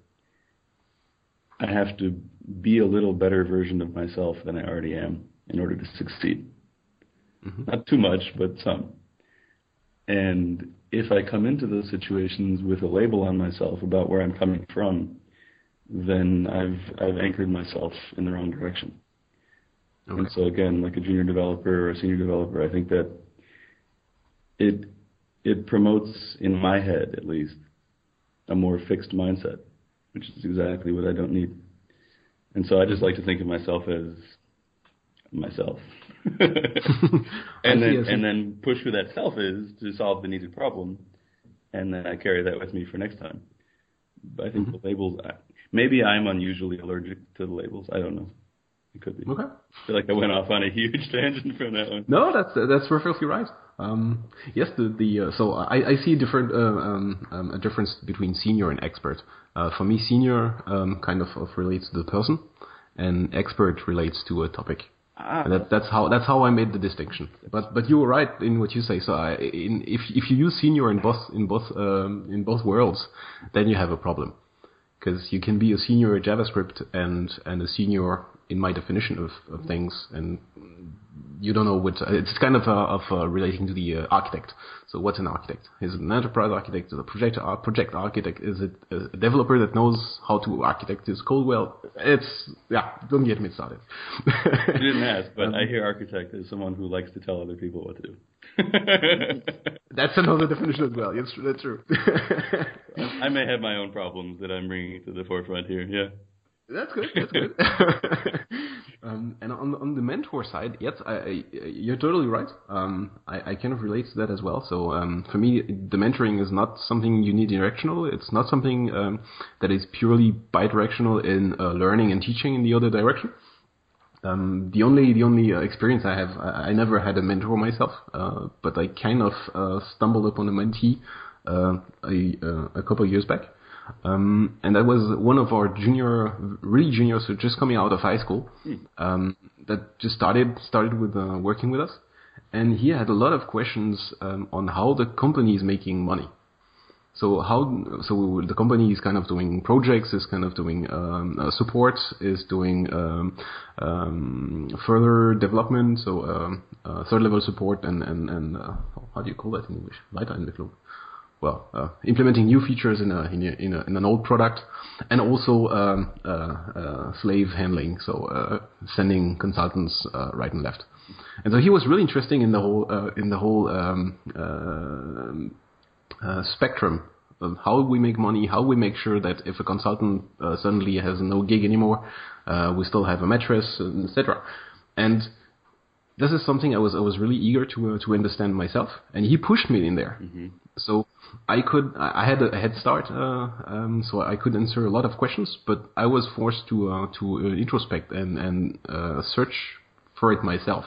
Speaker 3: I have to be a little better version of myself than I already am in order to succeed. Mm-hmm. Not too much, but some. And if I come into those situations with a label on myself about where I'm coming from, then I've I've anchored myself in the wrong direction. Okay. And so again, like a junior developer or a senior developer, I think that it it promotes in my head at least a more fixed mindset, which is exactly what I don't need. And so I just like to think of myself as myself. and then and then push who that self is to solve the needed problem, and then I carry that with me for next time. But I think mm-hmm. the labels, maybe I'm unusually allergic to the labels. I don't know. It could be.
Speaker 2: Okay.
Speaker 3: I feel like I went off on a huge tangent from that one.
Speaker 2: No, that's that's perfectly right. Um, yes, the the uh, so I, I see a different uh, um, um, a difference between senior and expert. Uh, for me, senior um, kind of, of relates to the person, and expert relates to a topic. Ah. That, that's how that's how I made the distinction. But but you were right in what you say. So I, in, if if you use senior in both in both um, in both worlds, then you have a problem because you can be a senior in JavaScript and and a senior in my definition of, of things, and you don't know what it's kind of uh, of uh, relating to the uh, architect. So what's an architect? Is it an enterprise architect? Is it a project uh, project architect? Is it a developer that knows how to architect his code well? It's yeah, don't get me started.
Speaker 3: you didn't ask, but um, I hear architect as someone who likes to tell other people what to do.
Speaker 2: that's another definition as well. Yes, that's true.
Speaker 3: I may have my own problems that I'm bringing to the forefront here. Yeah.
Speaker 2: That's good. That's good. um, and on on the mentor side, yes, I, I, you're totally right. Um, I, I kind of relate to that as well. So um, for me, the mentoring is not something unidirectional. It's not something um, that is purely bidirectional in uh, learning and teaching in the other direction. Um, the only the only uh, experience I have, I, I, never had a mentor myself, uh, but I kind of uh, stumbled upon a mentee uh, a, uh, a couple of years back. Um, and that was one of our junior, really juniors, so just coming out of high school, hmm. um, that just started started with uh, working with us, and he had a lot of questions um, on how the company is making money. So how so the company is kind of doing projects, is kind of doing um, uh, support, is doing um, um, further development, so um, uh, third level support and and and uh, how do you call that in English? Weiterentwicklung well, uh, implementing new features in a, in, a, in, a, in an old product, and also um, uh, uh, slave handling, so uh, sending consultants uh, right and left. And so he was really interesting in the whole uh, in the whole um, spectrum of how we make money, how we make sure that if a consultant suddenly has no gig anymore, we still have a mattress, etc. And this is something I was I was really eager to to understand myself, and he pushed me in there. Mm-hmm. So I could I had a head start, uh, um, so I could answer a lot of questions, but I was forced to uh, to uh, introspect and and uh, search for it myself,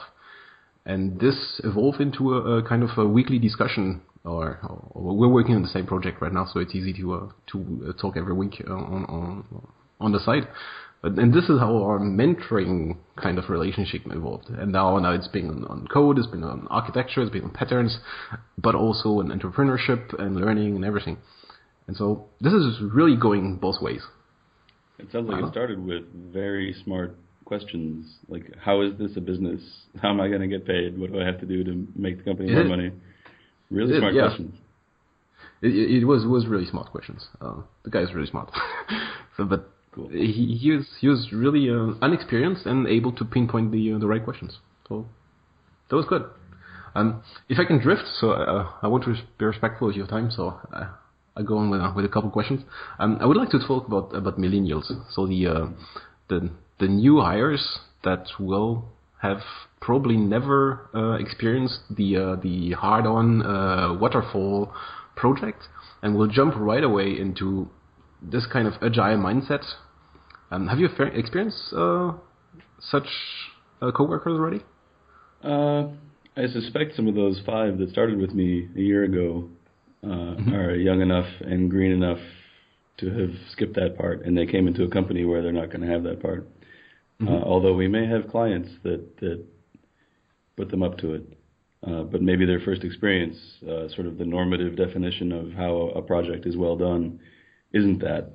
Speaker 2: and this evolved into a, a kind of a weekly discussion. Or, or, we're working on the same project right now, so it's easy to uh, to uh, talk every week on on on the side. But, and this is how our mentoring kind of relationship evolved. And now, now it's been on, on code, it's been on architecture, it's been on patterns, but also in entrepreneurship and learning and everything. And so this is really going both ways.
Speaker 3: It sounds like uh-huh. it started with very smart questions, like how is this a business? How am I going to get paid? What do I have to do to make the company more money? Really it, smart yeah. questions.
Speaker 2: It, it, was was really smart questions. Uh, the guy is really smart. so, but Cool. He, he was he was really uh, unexperienced and able to pinpoint the uh, the right questions. So that was good. Um, if I can drift, so uh, I want to be respectful of your time, so uh, I go on with, uh, with a couple questions. Um, I would like to talk about about millennials. So the uh, the the new hires that will have probably never experienced the the hard-on waterfall project and will jump right away into this kind of agile mindset. Um, have you experienced uh, such uh, coworkers already?
Speaker 3: Uh, I suspect some of those five that started with me a year ago uh, mm-hmm. are young enough and green enough to have skipped that part, and they came into a company where they're not going to have that part. Mm-hmm. Uh, although we may have clients that that put them up to it. Uh, but maybe their first experience, uh, sort of the normative definition of how a project is well done, isn't that.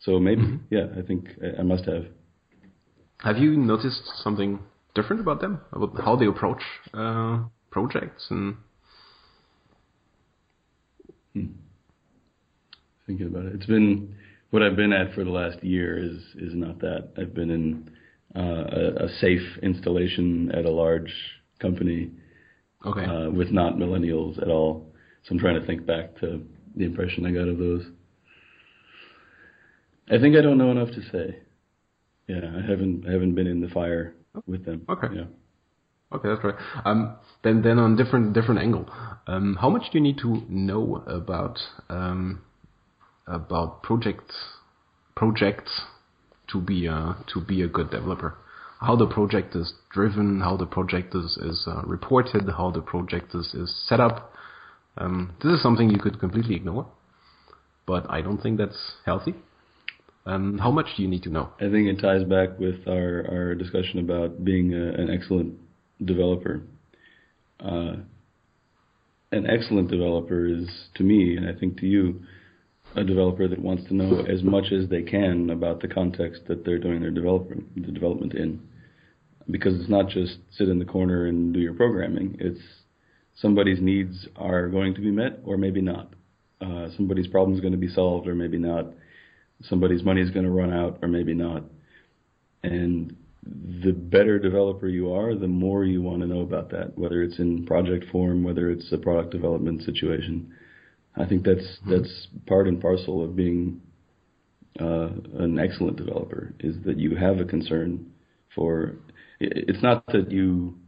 Speaker 3: So maybe, mm-hmm. yeah, I think I, I must have.
Speaker 2: Have you noticed something different about them, about how they approach uh, projects and?
Speaker 3: Hmm. Thinking about it, it's been what I've been at for the last year is is not that. I've been in uh, a, a safe installation at a large company
Speaker 1: Okay.
Speaker 3: uh, with not millennials at all. So I'm trying to think back to the impression I got of those. I think I don't know enough to say. Yeah, I haven't I haven't been in the fire with them.
Speaker 2: Okay.
Speaker 3: Yeah.
Speaker 2: Okay, that's right. Um, then, then on different different angle, um, how much do you need to know about um, about projects projects to be a to be a good developer? How the project is driven, how the project is is uh, reported, how the project is is set up. Um, this is something you could completely ignore, but I don't think that's healthy. Um, how much do you need to know?
Speaker 3: I think it ties back with our, our discussion about being a, an excellent developer. Uh, an excellent developer is, to me, and I think to you, a developer that wants to know as much as they can about the context that they're doing their development, the development in. Because it's not just sit in the corner and do your programming. It's somebody's needs are going to be met or maybe not. Uh, somebody's problem is going to be solved or maybe not somebody's money is going to run out or maybe not. And the better developer you are, the more you want to know about that, whether it's in project form, whether it's a product development situation. I think that's mm-hmm. that's part and parcel of being uh, an excellent developer is that you have a concern for. It's not that you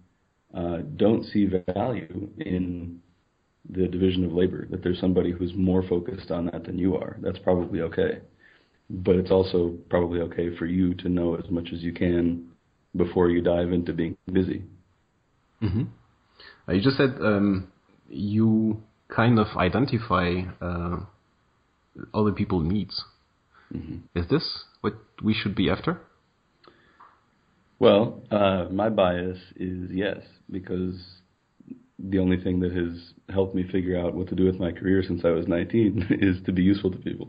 Speaker 3: uh, don't see value in the division of labor, that there's somebody who's more focused on that than you are. That's probably okay but it's also probably okay for you to know as much as you can before you dive into being busy.
Speaker 2: Mm-hmm. Uh, you just said um, you kind of identify uh, other people's needs. Mm-hmm. Is this what we should be after?
Speaker 3: Well, uh, my bias is yes, because the only thing that has helped me figure out what to do with my career since I was 19 is to be useful to people.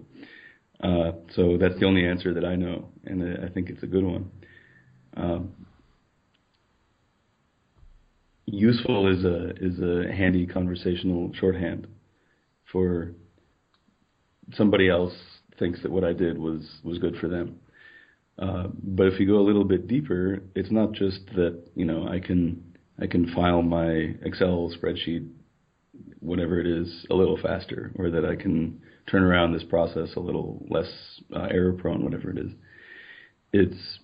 Speaker 3: Uh, so that's the only answer that I know, and I think it's a good one. Um, useful is a is a handy conversational shorthand for somebody else thinks that what I did was was good for them. Uh, but if you go a little bit deeper, it's not just that you know I can I can file my Excel spreadsheet, whatever it is, a little faster, or that I can turn around this process a little less uh, error prone, whatever it is. It's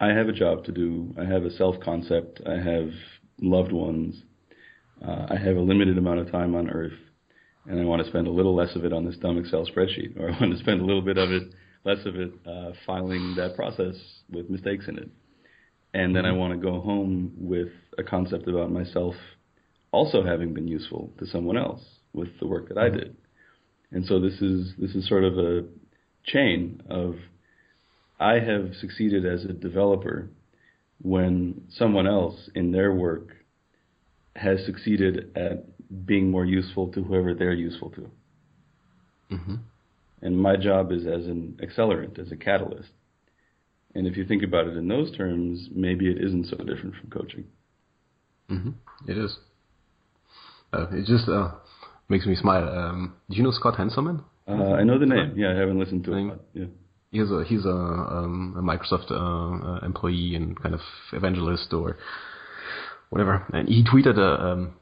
Speaker 3: I have a job to do. I have a self concept. I have loved ones. Uh, I have a limited amount of time on Earth, and I want to spend a little less of it on this dumb Excel spreadsheet, or I want to spend a little bit of it, less of it, uh, filing that process with mistakes in it. And then I want to go home with a concept about myself also having been useful to someone else with the work that I did. And so this is this is sort of a chain of I have succeeded as a developer when someone else in their work has succeeded at being more useful to whoever they're useful to. Mm-hmm. And my job is as an accelerant, as a catalyst. And if you think about it in those terms, maybe it isn't so different from coaching.
Speaker 2: Mm-hmm. It is. Uh, it just uh, makes me smile. Um, do you know Scott Hanselman?
Speaker 3: Uh, I know the name. Yeah, I haven't listened to it. Yeah.
Speaker 2: He's a he's a, um, a Microsoft uh, uh, employee and kind of evangelist or whatever. And he tweeted a, uh, um,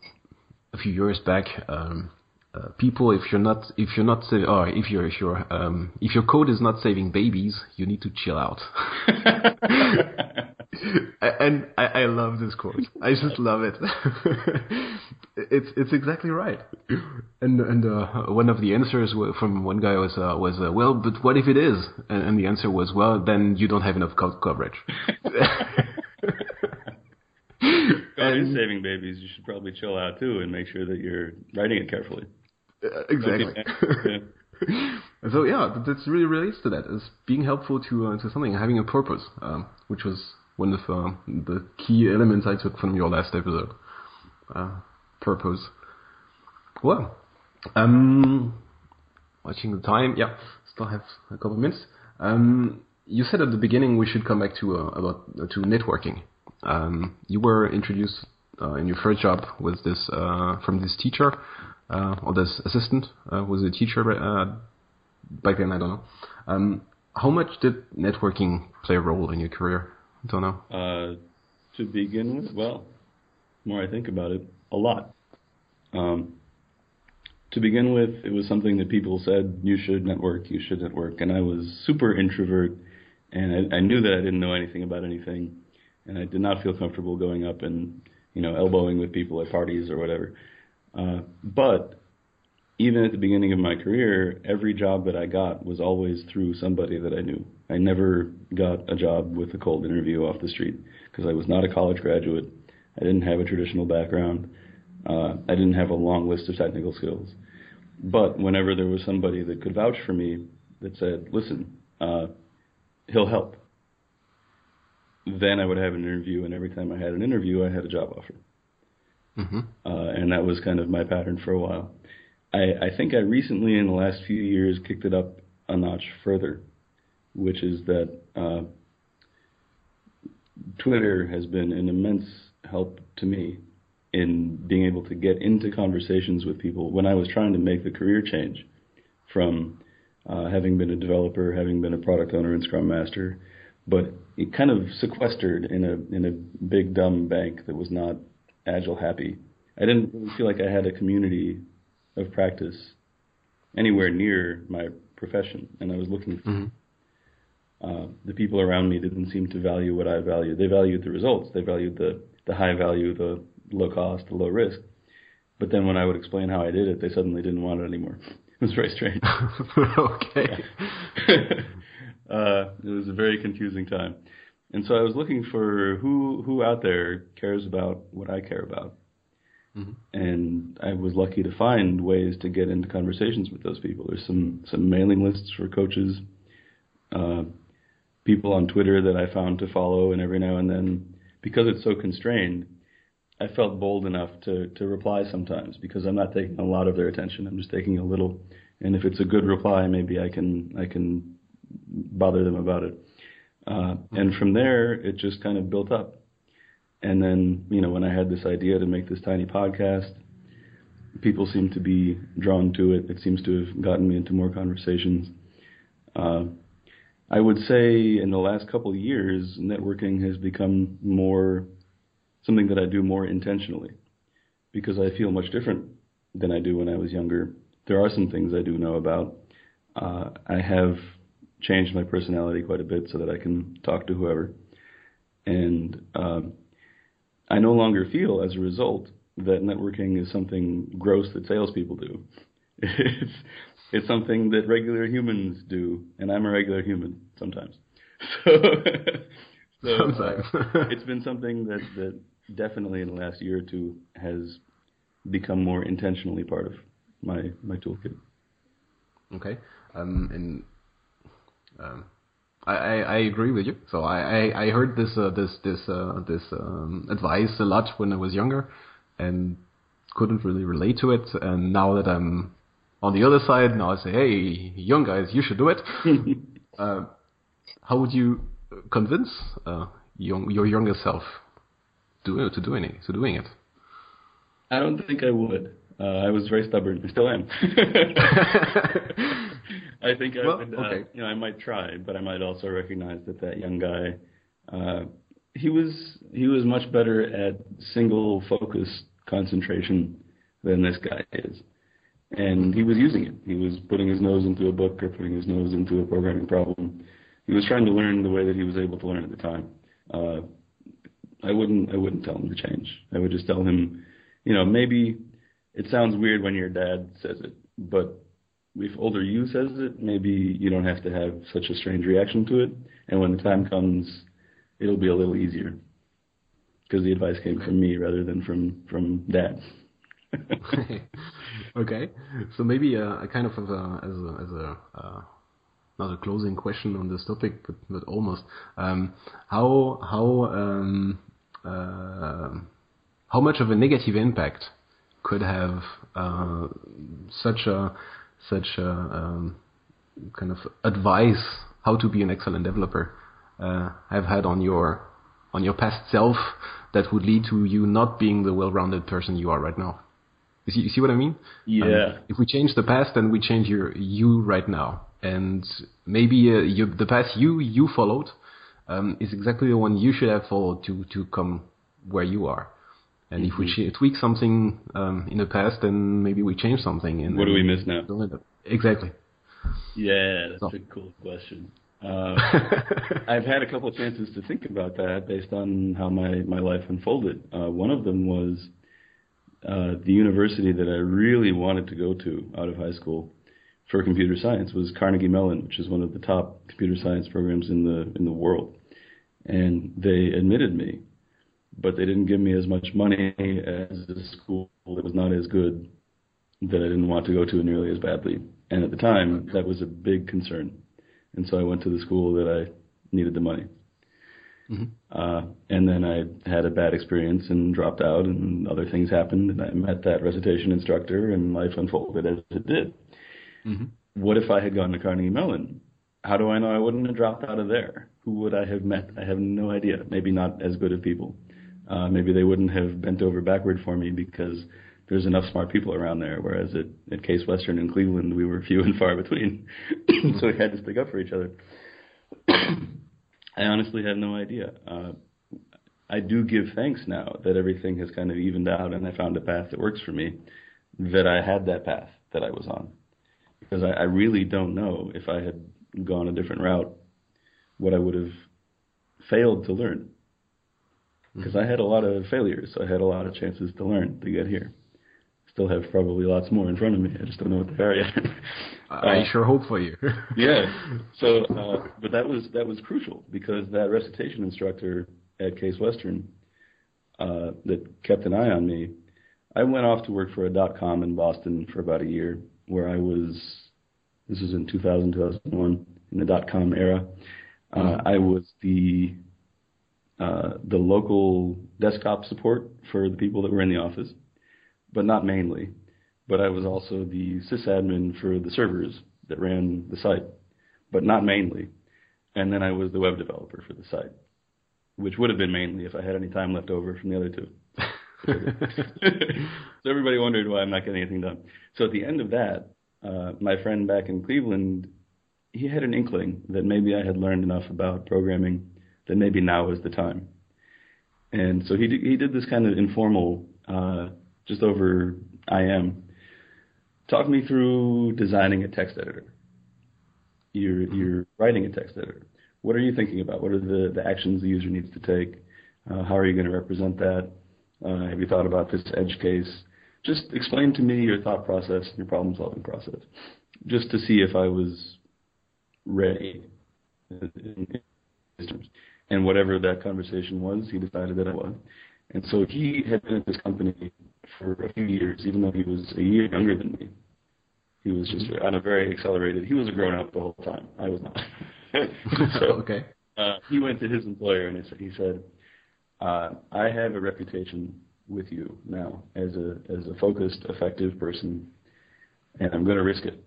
Speaker 2: a few years back. Um, uh, people, if you're not, if you're not, or if you're, if you're, um, if your code is not saving babies, you need to chill out. and I, I love this quote. I just love it. it's it's exactly right. And and uh, one of the answers from one guy was uh, was uh, well, but what if it is? And, and, the answer was well, then you don't have enough co- coverage.
Speaker 3: God is saving babies. You should probably chill out too and make sure that you're writing it carefully.
Speaker 2: Uh, exactly. so yeah, that's really relates to that as being helpful to uh, to something, having a purpose, um, which was one of uh, the key elements I took from your last episode. Uh, purpose. Well, um, watching the time, yeah, still have a couple of minutes. Um, you said at the beginning we should come back to uh, about uh, to networking. Um, you were introduced uh, in your first job with this uh, from this teacher uh, or this assistant uh, was a teacher back then. I don't know. Um, how much did networking play a role in your career? Don't know.
Speaker 3: Uh, to begin with, well, the more I think about it, a lot. Um, to begin with, it was something that people said you should network, you should network, and I was super introvert, and I, I knew that I didn't know anything about anything, and I did not feel comfortable going up and you know elbowing with people at parties or whatever. Uh, but even at the beginning of my career, every job that I got was always through somebody that I knew. I never got a job with a cold interview off the street because I was not a college graduate. I didn't have a traditional background. Uh, I didn't have a long list of technical skills. But whenever there was somebody that could vouch for me that said, listen, uh, he'll help, then I would have an interview, and every time I had an interview, I had a job offer.
Speaker 2: Mm-hmm.
Speaker 3: Uh, and that was kind of my pattern for a while. I, I think I recently, in the last few years, kicked it up a notch further, which is that uh, Twitter has been an immense help to me in being able to get into conversations with people when I was trying to make the career change from uh, having been a developer, having been a product owner and Scrum Master, but it kind of sequestered in a in a big dumb bank that was not agile happy. I didn't feel like I had a community of practice anywhere near my profession, and I was looking for.
Speaker 2: Mm-hmm.
Speaker 3: Uh, the people around me didn't seem to value what I valued. They valued the results. They valued the the high value, the low cost, the low risk. But then when I would explain how I did it, they suddenly didn't want it anymore. It was very strange.
Speaker 2: okay.
Speaker 3: uh, it was a very confusing time, and so I was looking for who who out there cares about what I care about,
Speaker 2: Mhm.
Speaker 3: and I was lucky to find ways to get into conversations with those people. There's some some mailing lists for coaches, uh, people on Twitter that I found to follow, and every now and then, because it's so constrained, I felt bold enough to to reply sometimes because I'm not taking a lot of their attention. I'm just taking a little, and if it's a good reply, maybe I can I can bother them about it. Uh, and from there, it just kind of built up. And then, you know, when I had this idea to make this tiny podcast, people seemed to be drawn to it. It seems to have gotten me into more conversations. Uh, I would say in the last couple of years, networking has become more something that I do more intentionally because I feel much different than I do when I was younger. There are some things I do know about. Uh, I have changed my personality quite a bit so that I can talk to whoever. And um, I no longer feel, as a result, that networking is something gross that salespeople do. It's it's something that regular humans do, and I'm a regular human sometimes. So, so uh,
Speaker 2: Sometimes.
Speaker 3: it's been something that that definitely in the last year or two has become more intentionally part of my my toolkit.
Speaker 2: Okay. Um, and um, I, I, I agree with you. So I, I, I heard this uh, this this uh, this um, advice a lot when I was younger, and couldn't really relate to it. And now that I'm on the other side, now I say, hey, young guys, you should do it. uh, how would you convince uh, young, your younger self to to doing it? To doing it?
Speaker 3: I don't think I would. Uh, I was very stubborn. I still am. I think I
Speaker 2: Well,
Speaker 3: would. Uh,
Speaker 2: okay.
Speaker 3: You know, I might try, but I might also recognize that that young guy, uh, he was he was much better at single focus concentration than this guy is, and he was using it. He was putting his nose into a book or putting his nose into a programming problem. He was trying to learn the way that he was able to learn at the time. Uh, I wouldn't I wouldn't tell him to change. I would just tell him, you know, maybe it sounds weird when your dad says it, but if older you says it, maybe you don't have to have such a strange reaction to it. And when the time comes, it'll be a little easier because the advice came from me rather than from from dad.
Speaker 2: okay, so maybe uh, a kind of as a as a, as a uh, not a closing question on this topic, but, but almost. Um, how how um, uh, how much of a negative impact could have uh, such a such a um, kind of advice how to be an excellent developer uh, have had on your on your past self that would lead to you not being the well-rounded person you are right now? You see, you see what I mean?
Speaker 3: Yeah.
Speaker 2: Um, if we change the past, then we change your you right now, and maybe uh, you, the past you you followed um, is exactly the one you should have followed to to come where you are. And mm-hmm. if we mm-hmm. tweak something um, in the past, then maybe we change something. And
Speaker 3: what do we miss now?
Speaker 2: Exactly.
Speaker 3: Yeah, that's so. a cool question. Uh, I've had a couple of chances to think about that based on how my, my life unfolded. Uh, one of them was uh, the university that I really wanted to go to out of high school for computer science was Carnegie Mellon, which is one of the top computer science programs in the in the world. And they admitted me, but they didn't give me as much money as a school that was not as good that I didn't want to go to nearly as badly. And at the time, that was a big concern. And so I went to the school that I needed the money. Mm-hmm. Uh, and then I had a bad experience and dropped out, and other things happened, and I met that recitation instructor, and life unfolded as it did. Mm-hmm. What if I had gone to Carnegie Mellon? How do I know I wouldn't have dropped out of there? Who would I have met? I have no idea. Maybe not as good of people. Uh, maybe they wouldn't have bent over backward for me because there's enough smart people around there. Whereas at, at Case Western in Cleveland, we were few and far between, so we had to stick up for each other. I honestly have no idea. Uh, I do give thanks now that everything has kind of evened out and I found a path that works for me. That I had that path that I was on, because I, I really don't know if I had gone a different route, what I would have failed to learn. Because I had a lot of failures, so I had a lot of chances to learn to get here still have probably lots more in front of me. I just don't know what they are yet.
Speaker 2: I uh, sure hope for you.
Speaker 3: yeah. So, uh, but that was that was crucial because that recitation instructor at Case Western uh, that kept an eye on me. I went off to work for a dot com in Boston for about a year, where I was. This was in 2000, 2001, in the dot com era. Uh, mm-hmm. I was the uh, the local desktop support for the people that were in the office but not mainly. But I was also the sysadmin for the servers that ran the site, but not mainly. And then I was the web developer for the site, which would have been mainly if I had any time left over from the other two. so everybody wondered why I'm not getting anything done. So at the end of that, uh, my friend back in Cleveland, he had an inkling that maybe I had learned enough about programming that maybe now is the time. And so he did, he did this kind of informal uh, just over IM. Talk me through designing a text editor. You're mm-hmm. you're writing a text editor. What are you thinking about? What are the, the actions the user needs to take? Uh, how are you going to represent that? Uh, have you thought about this edge case? Just explain to me your thought process, your problem solving process, just to see if I was ready. And whatever that conversation was, he decided that I was. And so he had been at this company for a few years, even though he was a year younger than me. He was just on a very accelerated. He was a grown up the whole time. I was not. so,
Speaker 2: okay.
Speaker 3: Uh, he went to his employer and he said, uh, "I have a reputation with you now as a as a focused, effective person, and I'm going to risk it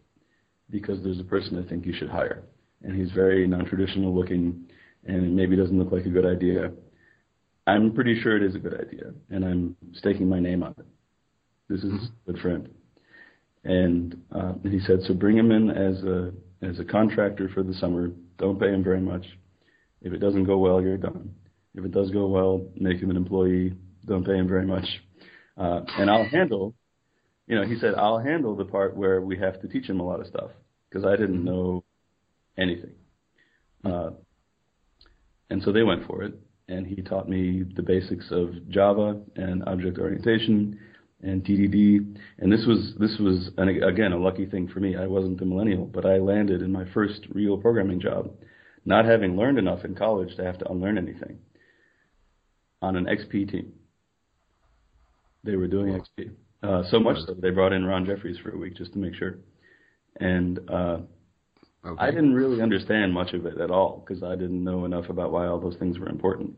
Speaker 3: because there's a person I think you should hire, and he's very non-traditional looking, and it maybe doesn't look like a good idea, I'm pretty sure it is a good idea, and I'm staking my name on it. This is mm-hmm. a good friend. And uh, he said, so bring him in as a as a contractor for the summer. Don't pay him very much. If it doesn't go well, you're done. If it does go well, make him an employee. Don't pay him very much. Uh, and I'll handle, you know, he said, I'll handle the part where we have to teach him a lot of stuff because I didn't mm-hmm. know anything. Uh, and so they went for it and he taught me the basics of Java and object orientation and TDD. And this was this was an, again a lucky thing for me. I wasn't a millennial, but I landed in my first real programming job, not having learned enough in college to have to unlearn anything. On an XP team, they were doing XP. Uh, so much so they brought in Ron Jeffries for a week just to make sure. And uh, Okay. I didn't really understand much of it at all because I didn't know enough about why all those things were important.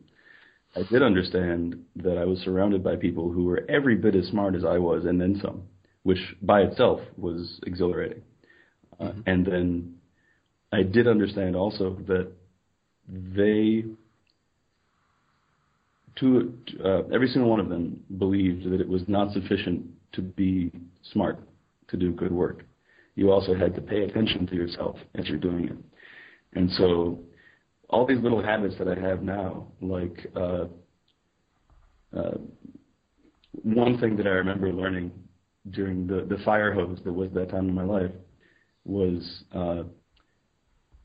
Speaker 3: I did understand that I was surrounded by people who were every bit as smart as I was and then some, which by itself was exhilarating. Mm-hmm. Uh, and then I did understand also that they, to, uh, every single one of them believed that it was not sufficient to be smart to do good work you also had to pay attention to yourself as you're doing it. And so all these little habits that I have now, like uh, uh, one thing that I remember learning during the the fire hose that was that time in my life was uh,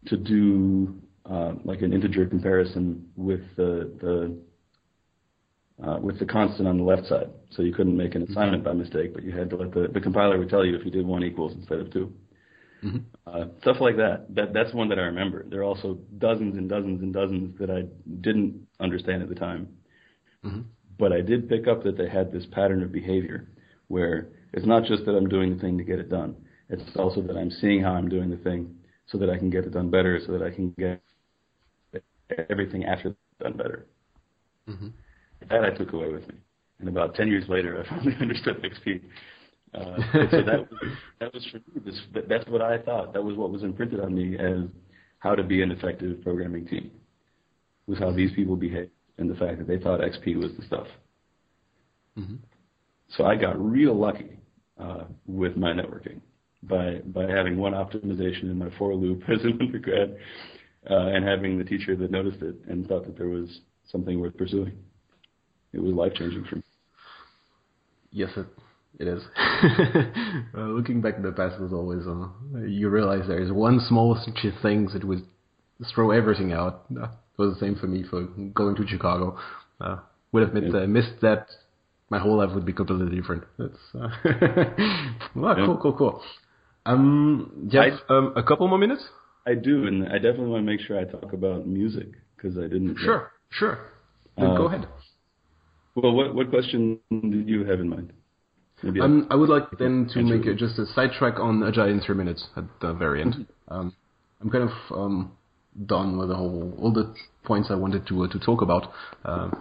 Speaker 3: to do uh, like an integer comparison with the the uh, with the constant on the left side. So you couldn't make an assignment by mistake, but you had to let the, the compiler would tell you if you did one equals instead of 2 mm-hmm. uh, stuff like that. That that's one that I remember. There are also dozens and dozens and dozens that I didn't understand at the time. Mm-hmm. But I did pick up that they had this pattern of behavior where it's not just that I'm doing the thing to get it done. It's also that I'm seeing how I'm doing the thing so that I can get it done better, so that I can get everything after done better. Mm-hmm. That I took away with me. And about 10 years later, I finally understood XP. Uh, so that was, that was for me. This, that's what I thought. That was what was imprinted on me as how to be an effective programming team. Was how these people behave and the fact that they thought XP was the stuff. Mm-hmm. So I got real lucky uh, with my networking by by having one optimization in my for loop as an undergrad, uh, and having the teacher that noticed it and thought that there was something worth pursuing. It was life changing for me.
Speaker 2: Yes, it it is. uh, looking back in the past was always uh, you realize there is one small thing that would throw everything out. Uh, it was the same for me for going to Chicago. Uh, would have yeah. uh, missed that. My whole life would be completely different. That's uh, well, yeah. cool, cool, cool. Um, Jeff, I, um, a couple more minutes.
Speaker 3: I do, and I definitely want to make sure I talk about music because I didn't.
Speaker 2: Sure, sure. Uh, go ahead.
Speaker 3: Well, what what question did you have in mind?
Speaker 2: Um, I would like then to make a, just a sidetrack on Agile in three minutes at the very end. Mm-hmm. Um, I'm kind of um, done with the whole all the points I wanted to uh, to talk about. Uh,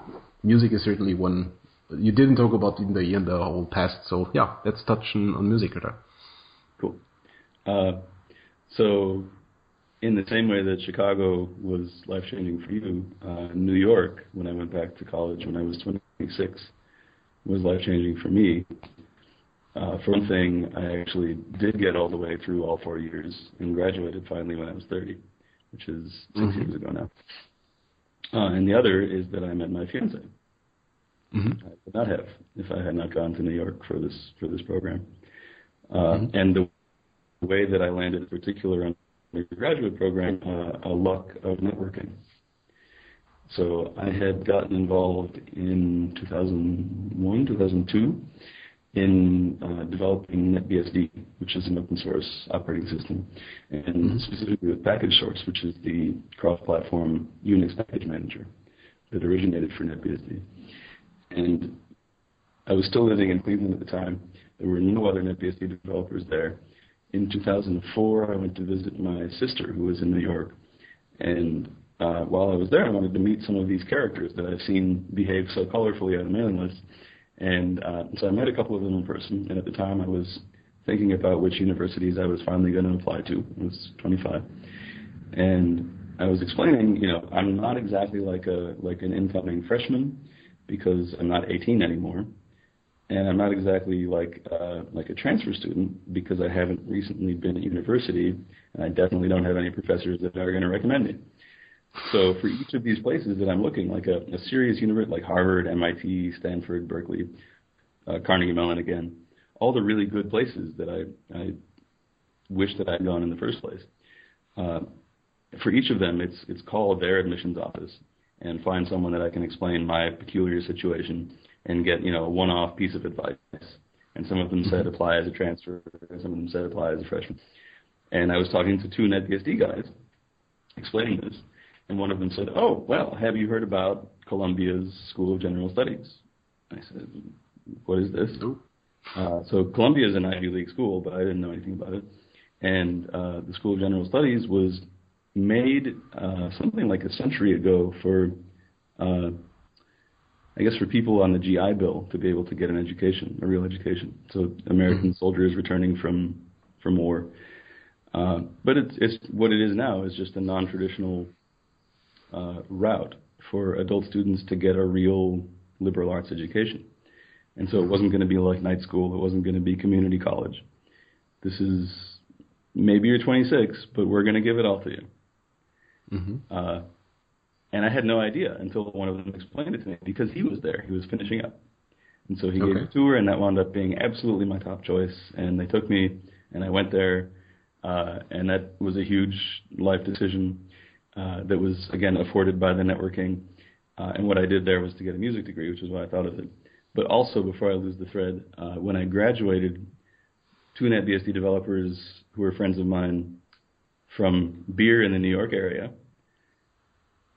Speaker 2: music is certainly one you didn't talk about in the in the whole past. So yeah, let's touch on, on music there.
Speaker 3: Cool. Uh, so, in the same way that Chicago was life changing for you, uh, New York, when I went back to college when I was 26, was life changing for me. Uh, for one thing, I actually did get all the way through all four years and graduated finally when I was 30, which is 6 mm-hmm. years ago now. Uh, and the other is that I met my fiance. Mm-hmm. I would not have if I had not gone to New York for this for this program. Uh, mm-hmm. And the way that I landed, in particular on the graduate program, uh, a luck of networking. So I had gotten involved in 2001, 2002 in uh, developing NetBSD, which is an open source operating system, and mm-hmm. specifically with Package Source, which is the cross-platform Unix package manager that originated for NetBSD. And I was still living in Cleveland at the time. There were no other NetBSD developers there. In 2004, I went to visit my sister, who was in New York, and uh, while I was there, I wanted to meet some of these characters that I've seen behave so colorfully on the mailing list. And uh, so I met a couple of them in person. And at the time, I was thinking about which universities I was finally going to apply to. I was 25, and I was explaining, you know, I'm not exactly like a like an incoming freshman because I'm not 18 anymore, and I'm not exactly like uh, like a transfer student because I haven't recently been at university, and I definitely don't have any professors that are going to recommend me. So for each of these places that I'm looking, like a, a serious university like Harvard, MIT, Stanford, Berkeley, uh, Carnegie Mellon again, all the really good places that I, I wish that I'd gone in the first place. Uh, for each of them, it's it's call their admissions office and find someone that I can explain my peculiar situation and get you know a one-off piece of advice. And some of them said mm-hmm. apply as a transfer, and some of them said apply as a freshman. And I was talking to two NetBSD guys explaining this, and one of them said, "Oh, well, have you heard about Columbia's School of General Studies?" I said, "What is this?" Uh, so Columbia is an Ivy League school, but I didn't know anything about it. And uh, the School of General Studies was made uh, something like a century ago for, uh, I guess, for people on the GI Bill to be able to get an education, a real education. So American mm-hmm. soldiers returning from from war. Uh, but it's, it's what it is now is just a non-traditional uh, route for adult students to get a real liberal arts education. And so it wasn't going to be like night school. It wasn't going to be community college. This is maybe you're 26, but we're going to give it all to you. Mm-hmm. Uh, And I had no idea until one of them explained it to me because he was there. He was finishing up. And so he
Speaker 2: Okay.
Speaker 3: gave a tour, and that wound up being absolutely my top choice. And they took me, and I went there, uh, and that was a huge life decision uh, that was, again, afforded by the networking. Uh, and what I did there was to get a music degree, which is why I thought of it. But also, before I lose the thread, uh, when I graduated, two NetBSD developers who were friends of mine from beer in the New York area,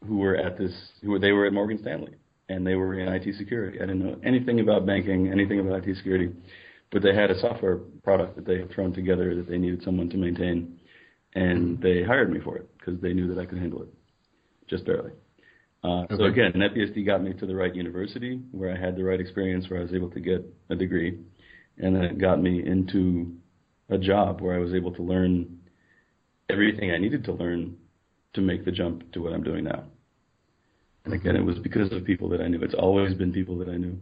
Speaker 3: who were at this, who were, they were at Morgan Stanley, and they were in IT security. I didn't know anything about banking, anything about IT security, but they had a software product that they had thrown together that they needed someone to maintain, and they hired me for it because they knew that I could handle it, just barely. Uh, So
Speaker 2: Okay.
Speaker 3: again, NetBSD got me to the right university where I had the right experience, where I was able to get a degree, and then it got me into a job where I was able to learn everything I needed to learn to make the jump to what I'm doing now. And again, it was because of people that I knew. It's always been people that I knew.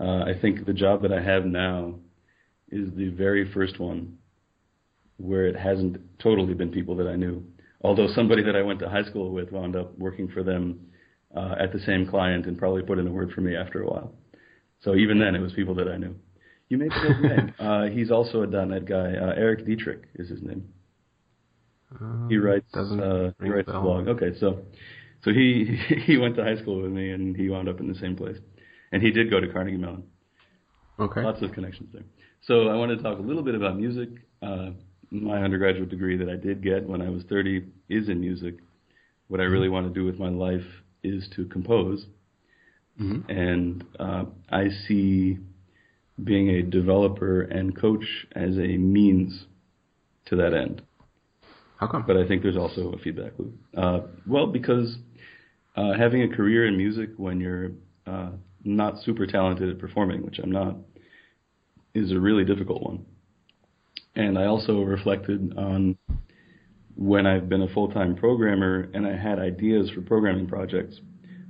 Speaker 3: Uh, I think the job that I have now is the very first one where it hasn't totally been people that I knew. Although somebody that I went to high school with wound up working for them uh, at the same client and probably put in a word for me after a while. So even then, it was people that I knew. You may know his name. Uh, he's also a .NET guy. Uh, Erik Dietrich is his name. He writes. Uh, he
Speaker 2: a
Speaker 3: writes a blog. Okay, so so he he went to high school with me, and he wound up in the same place. And he did go to Carnegie Mellon.
Speaker 2: Okay.
Speaker 3: Lots of connections there. So I want to talk a little bit about music. Uh, my undergraduate degree that I did get when I was 30 is in music. What I really want to do with my life is to compose,
Speaker 2: Mhm.
Speaker 3: and uh, I see being a developer and coach as a means to that end
Speaker 2: How come?
Speaker 3: but I think there's also a feedback loop. Uh, well, because uh, having a career in music when you're uh, not super talented at performing, which I'm not, is a really difficult one. And I also reflected on when I've been a full-time programmer and I had ideas for programming projects,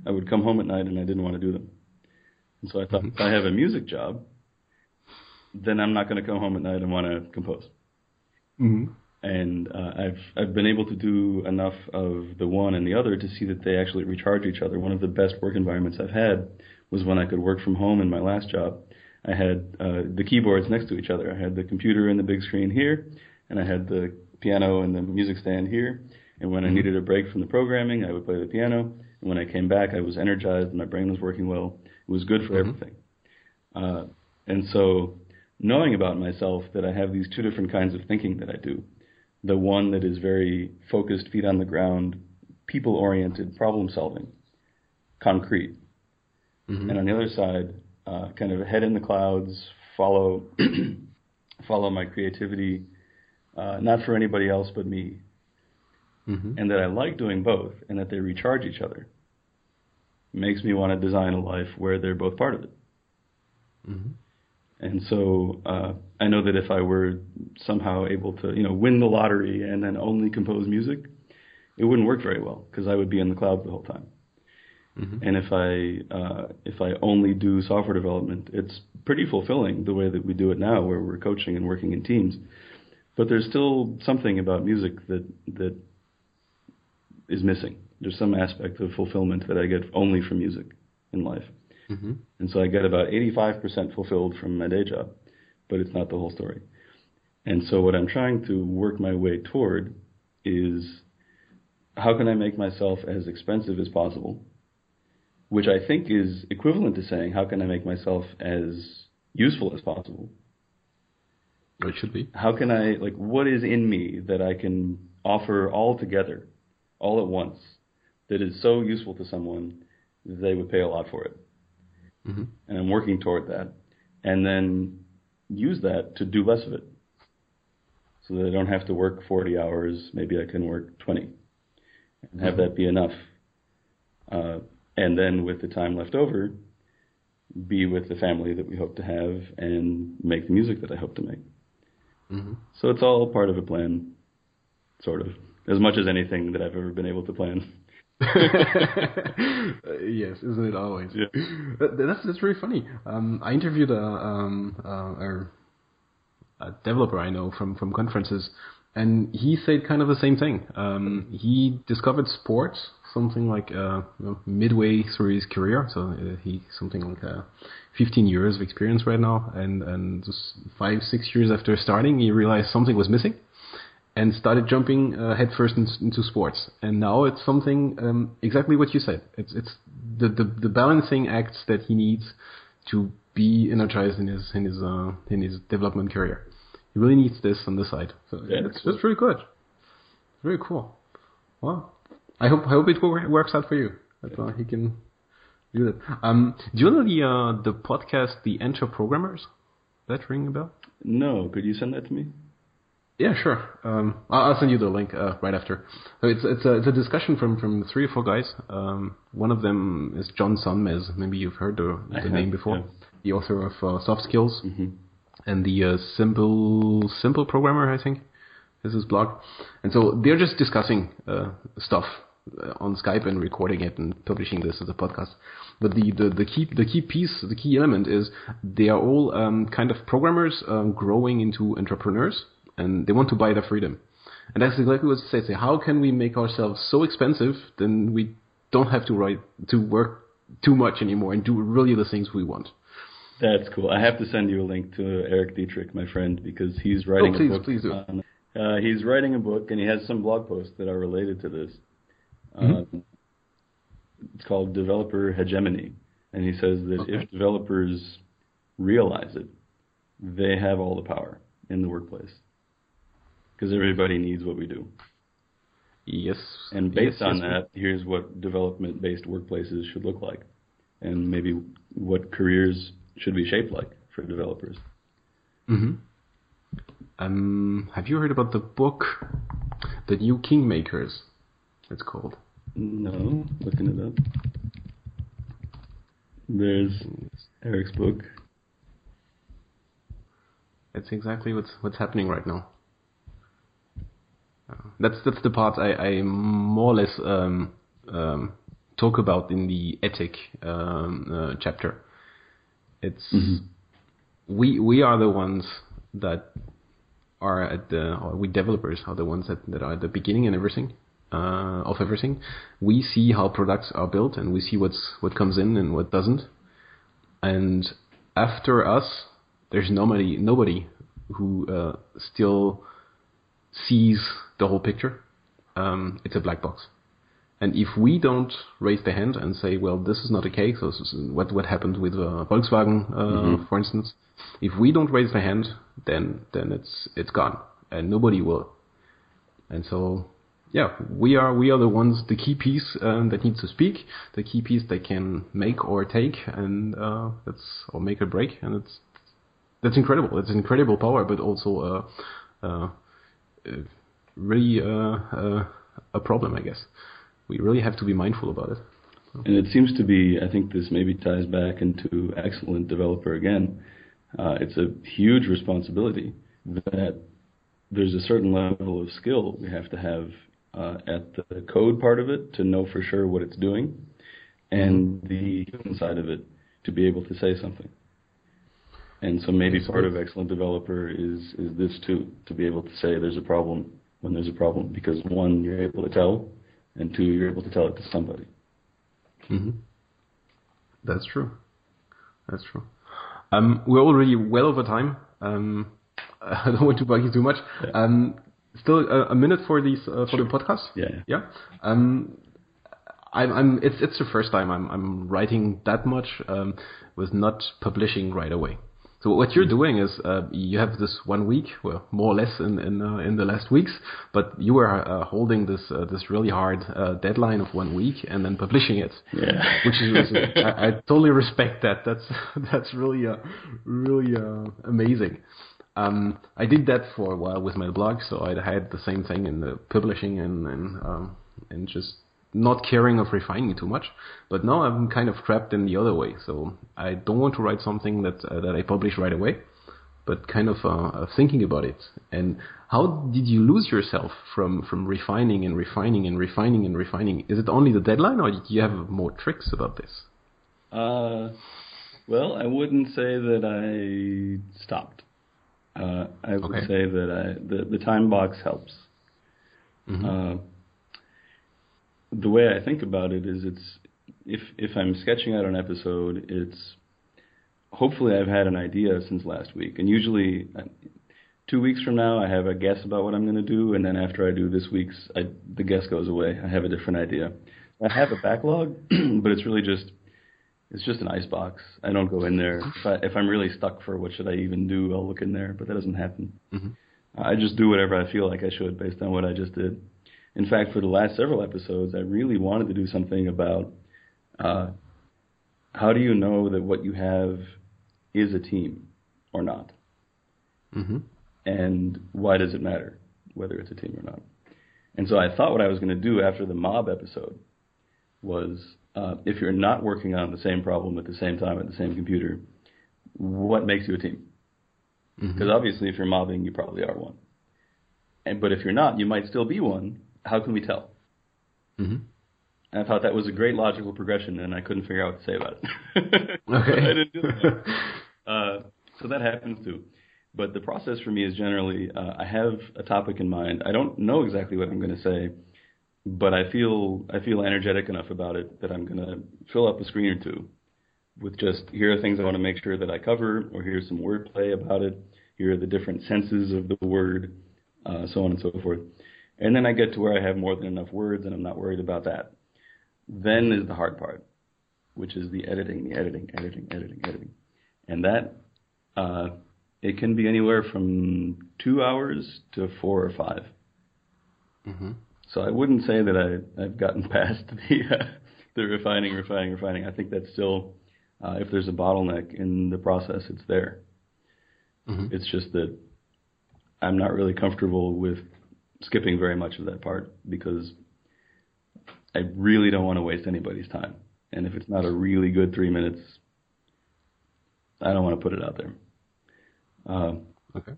Speaker 3: I would come home at night and I didn't want to do them. And so I thought, if I have a music job, then I'm not going to come home at night and want to compose
Speaker 2: hmm
Speaker 3: and uh, I've I've been able to do enough of the one and the other to see that they actually recharge each other. One of the best work environments I've had was when I could work from home in my last job. I had uh, the keyboards next to each other. I had the computer and the big screen here, and I had the piano and the music stand here. And when I needed a break from the programming, I would play the piano. And when I came back, I was energized and my brain was working well. It was good for everything. Uh, and so, knowing about myself that I have these two different kinds of thinking that I do, the one that is very focused, feet on the ground, people oriented, problem solving, concrete.
Speaker 2: Mhm.
Speaker 3: And on the other side, uh, kind of head in the clouds, follow follow my creativity, uh, not for anybody else but me.
Speaker 2: Mhm.
Speaker 3: And that I like doing both and that they recharge each other makes me want to design a life where they're both part of it.
Speaker 2: Mhm.
Speaker 3: And so uh, I know that if I were somehow able to, you know, win the lottery and then only compose music, it wouldn't work very well because I would be in the clouds the whole time.
Speaker 2: Mhm.
Speaker 3: And if I uh, if I only do software development, it's pretty fulfilling the way that we do it now, where we're coaching and working in teams. But there's still something about music that that is missing. There's some aspect of fulfillment that I get only from music in life.
Speaker 2: Mhm.
Speaker 3: And so I get about 85% fulfilled from my day job, but it's not the whole story. And so what I'm trying to work my way toward is how can I make myself as expensive as possible, which I think is equivalent to saying how can I make myself as useful as possible.
Speaker 2: It should be.
Speaker 3: How can I like what is in me that I can offer all together, all at once, that is so useful to someone that they would pay a lot for it
Speaker 2: Mhm.
Speaker 3: and I'm working toward that, and then use that to do less of it, so that I don't have to work 40 hours. Maybe I can work 20, and have that be enough. Uh, and then with the time left over, be with the family that we hope to have, and make the music that I hope to make.
Speaker 2: Mhm.
Speaker 3: So it's all part of a plan, sort of, as much as anything that I've ever been able to plan.
Speaker 2: Uh, yes, isn't it always?
Speaker 3: Yeah.
Speaker 2: That's that's really funny. Um, I interviewed a um uh, a, a developer I know from from conferences, and he said kind of the same thing. Um, he discovered sports something like uh, you know, midway through his career, so uh, he something like uh, 15 years of experience right now, and and just five six years after starting, he realized something was missing, and started jumping uh, headfirst in, into sports. And now it's something um, exactly what you said. It's it's the, the the balancing acts that he needs to be energized in his in his uh, in his development career. He really needs this on the side. So
Speaker 3: Yeah,
Speaker 2: it's
Speaker 3: cool.
Speaker 2: really good. Very cool. Well, I hope I hope it works out for you. That uh, he can do that. Um, do you know the uh, the podcast, the Entreprogrammers? That ring a bell?
Speaker 3: No, could you send that to me?
Speaker 2: Yeah, sure. Um, I'll, I'll send you the link uh, right after. So it's it's a it's a discussion from from three or four guys. Um, one of them is John Sonmez. Maybe you've heard the,
Speaker 3: I
Speaker 2: the
Speaker 3: have,
Speaker 2: name before.
Speaker 3: yeah.
Speaker 2: The author of uh, Soft Skills
Speaker 3: hmm
Speaker 2: and the uh, simple simple programmer, I think, is his blog. And so they're just discussing uh, stuff on Skype and recording it and publishing this as a podcast. But the, the, the key the key piece, the key element is they are all um, kind of programmers um, growing into entrepreneurs, and they want to buy their freedom. And that's exactly what they say. How can we make ourselves so expensive then we don't have to write to work too much anymore and do really the things we want?
Speaker 3: That's cool. I have to send you a link to Erik Dietrich, my friend, because he's writing
Speaker 2: Oh, please,
Speaker 3: a book.
Speaker 2: please do.
Speaker 3: On, uh, he's writing a book, and he has some blog posts that are related to this.
Speaker 2: Mm-hmm.
Speaker 3: Um, it's called Developer Hegemony, and he says that
Speaker 2: Okay.
Speaker 3: if developers realize it, they have all the power in the workplace because everybody needs what we do.
Speaker 2: Yes.
Speaker 3: And based
Speaker 2: yes,
Speaker 3: on
Speaker 2: yes,
Speaker 3: that, here's what development-based workplaces should look like, and maybe what careers should be shaped like for developers.
Speaker 2: hmm Um, have you heard about the book, The New Kingmakers? It's called.
Speaker 3: No, looking it up. There's Erik's book.
Speaker 2: It's exactly what's what's happening right now. Uh, that's that's the part I, I more or less um, um, talk about in the ethic um, uh, chapter. It's we we are the ones that are at the or we developers are the ones that, that are at the beginning and everything uh, of everything. We see how products are built and we see what's what comes in and what doesn't. And after us, there's nobody nobody who uh, still sees the whole picture. Um, it's a black box. And if we don't raise the hand and say, well, this is not okay, so this is what what happened with uh, Volkswagen, uh, for instance, if we don't raise the hand, then then it's it's gone, and nobody will. And so, yeah, we are we are the ones, the key piece um, that needs to speak, the key piece that can make or take, and uh, that's or make or break, and it's that's incredible. It's incredible power, but also uh, uh, uh, really uh, uh, a problem, I guess. We really have to be mindful about it.
Speaker 3: And it seems to be, I think this maybe ties back into excellent developer again. Uh, it's a huge responsibility that there's a certain level of skill we have to have uh, at the code part of it to know for sure what it's doing, and the human side of it to be able to say something. And so maybe part of excellent developer is is this too, to be able to say there's a problem when there's a problem, because one, you're able to tell, and two, you're able to tell it to somebody.
Speaker 2: hmm That's true. That's true. Um, we're already well over time. Um, I don't want to bug you too much.
Speaker 3: Yeah.
Speaker 2: Um, still a, a minute for these uh, for the podcast.
Speaker 3: Yeah.
Speaker 2: Yeah. Um, I'm, I'm. It's it's the first time I'm I'm writing that much um, with not publishing right away. So what you're doing is uh, you have this one week, well, more or less in in, uh, in the last weeks, but you are uh, holding this uh, this really hard uh, deadline of one week and then publishing it
Speaker 3: Yeah.
Speaker 2: which is I, I totally respect that. That's that's really uh, really uh, amazing. Um, I did that for a while with my blog, so I had the same thing in the publishing and and um, and just not caring of refining too much. But now I'm kind of trapped in the other way. So I don't want to write something that uh, that I publish right away, but kind of uh, uh, thinking about it. And how did you lose yourself from from refining and refining and refining and refining? Is it only the deadline, or do you have more tricks about this?
Speaker 3: Uh, well, I wouldn't say that I stopped. Uh, I would
Speaker 2: Okay.
Speaker 3: say that I, the the time box helps.
Speaker 2: Mhm.
Speaker 3: Uh, the way I think about it is it's if if I'm sketching out an episode, it's hopefully I've had an idea since last week, and usually uh, two weeks from now I have a guess about what I'm going to do, and then after I do this week's, I, the guess goes away. I have a different idea. I have a backlog, but it's really just it's just an ice box. I don't go in there. If, I, if I'm really stuck for what should I even do, I'll look in there, but that doesn't happen.
Speaker 2: Mhm.
Speaker 3: I just do whatever I feel like I should based on what I just did. In fact, for the last several episodes, I really wanted to do something about uh, how do you know that what you have is a team or not,
Speaker 2: Mhm.
Speaker 3: and why does it matter whether it's a team or not? And so I thought what I was going to do after the mob episode was uh, if you're not working on the same problem at the same time at the same computer, what makes you a team?
Speaker 2: Mhm.
Speaker 3: Because obviously, if you're mobbing, you probably are one. And but if you're not, you might still be one. How can we tell?
Speaker 2: Mhm.
Speaker 3: And I thought that was a great logical progression, and I couldn't figure out what to say about it.
Speaker 2: Okay.
Speaker 3: I didn't do that. Uh, so that happens too. But the process for me is generally uh, I have a topic in mind. I don't know exactly what I'm going to say, but I feel I feel energetic enough about it that I'm to fill up a screen or two with just here are things I want to make sure that I cover, or here's some wordplay about it. Here are the different senses of the word, uh, so on and so forth. And then I get to where I have more than enough words, and I'm not worried about that. Then is the hard part, which is the editing, the editing, editing, editing, editing, and that uh, it can be anywhere from two hours to four or five.
Speaker 2: Mhm.
Speaker 3: So I wouldn't say that I, I've gotten past the uh, the refining, refining, refining. I think that's still, uh, if there's a bottleneck in the process, it's there.
Speaker 2: Mhm.
Speaker 3: It's just that I'm not really comfortable with skipping very much of that part because I really don't want to waste anybody's time. And if it's not a really good three minutes, I don't want to put it out there. Um,
Speaker 2: Okay.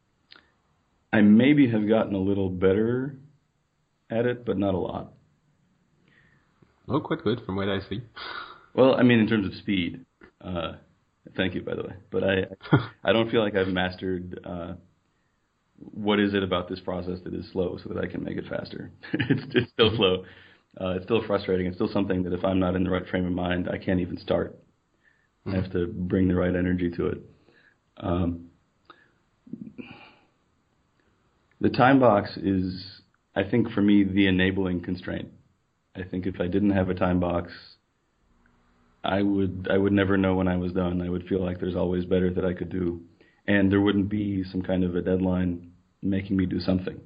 Speaker 3: I maybe have gotten a little better at it, but not a lot.
Speaker 2: Oh, quite good from what I see.
Speaker 3: Well, I mean, in terms of speed. Uh, thank you, by the way. But I, I don't feel like I've mastered uh, what is it about this process that is slow, so that I can make it faster. it's it's still slow. Uh, it's still frustrating. It's still something that if I'm not in the right frame of mind, I can't even start. I have to bring the right energy to it. Um, the time box is, I think, for me, the enabling constraint. I think if I didn't have a time box, I would I would never know when I was done. I would feel like there's always better that I could do, and there wouldn't be some kind of a deadline making me do something.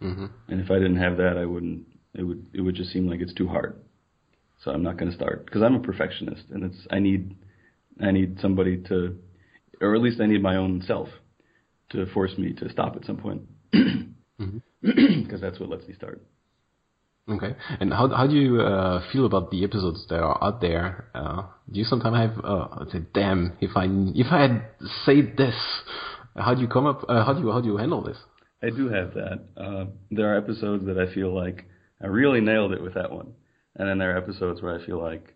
Speaker 2: Mhm.
Speaker 3: And if I didn't have that, I wouldn't. It would it would just seem like it's too hard. So I'm not going to start because I'm a perfectionist, and it's I need I need somebody to, or at least I need my own self to force me to stop at some point because that's what lets me start.
Speaker 2: Okay. And how how do you uh, feel about the episodes that are out there? Uh, do you sometimes have uh, say, damn, if I if I had said this, how do you come up? Uh, how do you how do you handle this?
Speaker 3: I do have that. Uh, there are episodes that I feel like I really nailed it with that one, and then there are episodes where I feel like,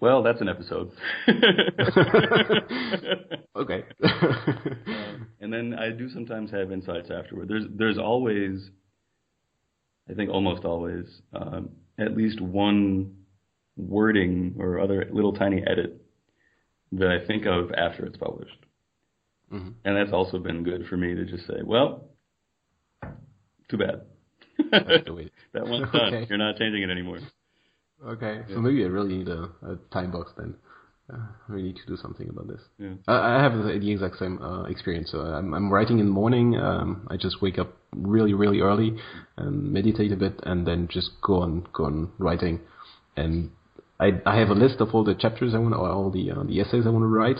Speaker 3: well, that's an episode.
Speaker 2: Okay.
Speaker 3: Um, and then I do sometimes have insights afterward. There's there's always, I think almost always, um, at least one wording or other little tiny edit that I think of after it's published.
Speaker 2: Mhm.
Speaker 3: And that's also been good for me to just say, well, too bad.
Speaker 2: That's the way.
Speaker 3: that one's done.
Speaker 2: Okay.
Speaker 3: You're not changing it anymore.
Speaker 2: Okay. So maybe I really need a, a time box then. Uh, I really need to do something about this.
Speaker 3: Yeah.
Speaker 2: I I have the the exact same uh, experience. So I'm, I'm writing in the morning. Um, I just wake up really, really early and meditate a bit, and then just go on, go on writing. And I, I have a list of all the chapters I want, or all the uh, the essays I want to write,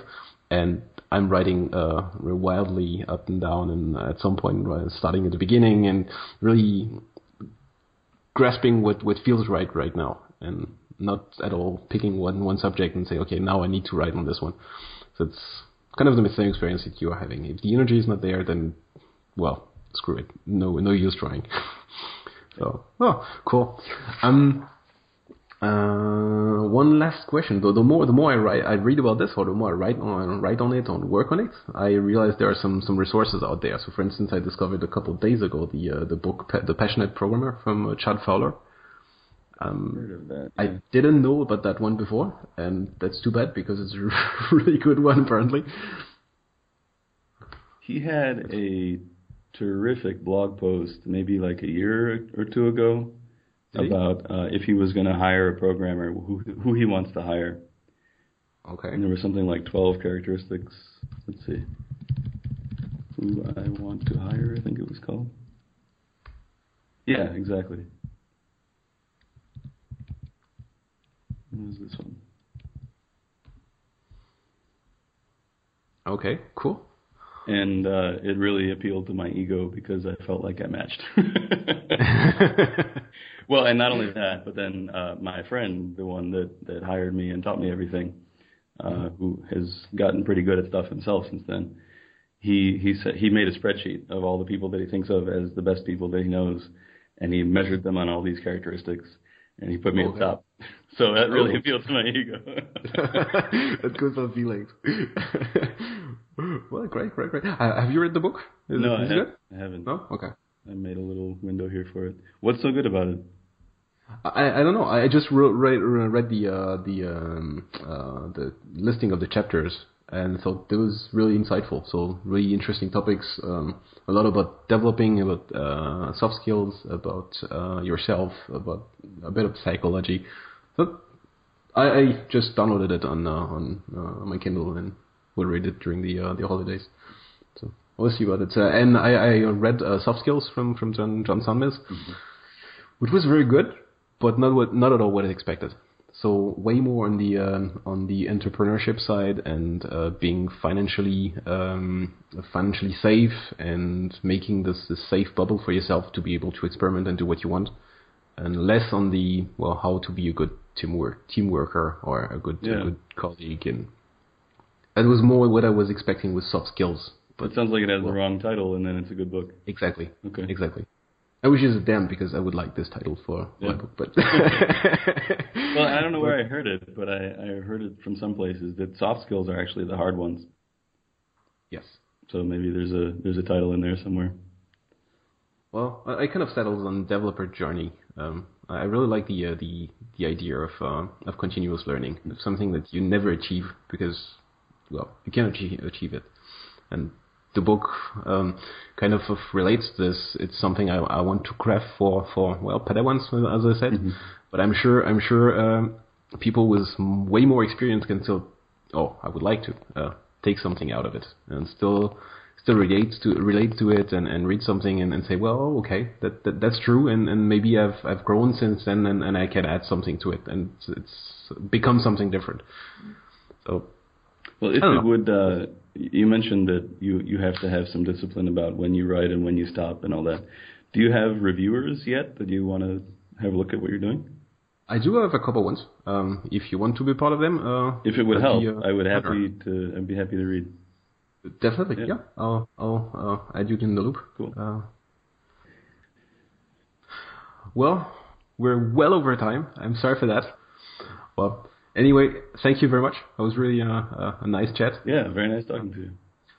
Speaker 2: and I'm writing uh, wildly up and down, and at some point uh, starting at the beginning and really grasping what what feels right right now, and not at all picking one one subject and say, okay, now I need to write on this one. So it's kind of the same experience that you are having. If the energy is not there, then well, screw it. No no use trying. so oh cool. Um, Uh, one last question though. The more the more I write, I read about this, or the more I write on write on it, on work on it, I realize there are some some resources out there. So, for instance, I discovered a couple days ago the uh, the book The Passionate Programmer from uh, Chad Fowler. Um,
Speaker 3: that.
Speaker 2: I didn't know about that one before, and that's too bad because it's a really good one apparently.
Speaker 3: He had a terrific blog post maybe like a year or two ago
Speaker 2: Did
Speaker 3: about uh, if he was going to hire a programmer, who who he wants to hire.
Speaker 2: Okay.
Speaker 3: And there was something like 12 characteristics. Let's see. Who I want to hire, I think it was called. Yeah, exactly. Is this one?
Speaker 2: Okay. Cool.
Speaker 3: And uh, it really appealed to my ego because I felt like I matched. well, and not only that, but then uh, my friend, the one that, that hired me and taught me everything, uh, who has gotten pretty good at stuff himself since then, he he said he made a spreadsheet of all the people that he thinks of as the best people that he knows, and he measured them on all these characteristics, and he put me
Speaker 2: Okay.
Speaker 3: the top. So that really
Speaker 2: Oh.
Speaker 3: appealed to my ego.
Speaker 2: That's good for feelings. well, great, great, great. Uh, have you read the book? Is
Speaker 3: no,
Speaker 2: it,
Speaker 3: I, have,
Speaker 2: good?
Speaker 3: I haven't.
Speaker 2: No. Okay.
Speaker 3: I made a little window here for it. What's so good about it?
Speaker 2: I, I don't know. I just wrote, read, read the uh, the um, uh, the listing of the chapters and so it was really insightful. So really interesting topics. Um, a lot about developing, about uh, soft skills, about uh, yourself, about a bit of psychology. So I, I just downloaded it on uh, on uh, my Kindle and will read it during the uh, the holidays. So we'll see what it's. Uh, and I, I read uh, soft skills from from John John Sonmez which was very good, but not what not at all what I expected. So way more on the um, on the entrepreneurship side and uh, being financially um, financially safe and making this, this safe bubble for yourself to be able to experiment and do what you want, and less on the well how to be a good teamwork team worker or a good
Speaker 3: Yeah.
Speaker 2: a good colleague and that was more what I was expecting with soft skills.
Speaker 3: But it sounds like it has the wrong title, and then it's a good book.
Speaker 2: Exactly.
Speaker 3: Okay.
Speaker 2: Exactly. I wish it was a damn because I would like this title for
Speaker 3: Yeah.
Speaker 2: my book, but
Speaker 3: Well, I don't know where I heard it, but I, I heard it from some places that soft skills are actually the hard ones.
Speaker 2: Yes.
Speaker 3: So maybe there's a there's a title in there somewhere.
Speaker 2: Well, I, I kind of settled on developer journey. Um, I really like the uh, the the idea of uh, of continuous learning, of something that you never achieve because well you cannot achieve, achieve it, and the book um, kind of, of relates this. It's something I, I want to craft for for well Padawans, as I said, but I'm sure I'm sure um, people with way more experience can still. Oh, I would like to uh, take something out of it and still still relate to relate to it and, and read something and, and say, well, okay, that, that that's true, and, and maybe I've I've grown since then, and, and I can add something to it, and it's, it's become something different. So
Speaker 3: Well, if
Speaker 2: I don't
Speaker 3: it
Speaker 2: know.
Speaker 3: would, uh, you mentioned that you you have to have some discipline about when you write and when you stop and all that. Do you have reviewers yet that you want to have a look at what you're doing?
Speaker 2: I do have a couple ones. Um, if you want to be part of them, uh,
Speaker 3: If it would help,
Speaker 2: be, uh,
Speaker 3: I would happy to. I'd be happy to read.
Speaker 2: definitely,
Speaker 3: Yeah.
Speaker 2: yeah. I'll I'll uh, add you in the loop.
Speaker 3: Cool.
Speaker 2: Uh, well, we're well over time. I'm sorry for that. Well, anyway, thank you very much. That was really uh, uh, a nice chat.
Speaker 3: Yeah, very nice talking to you.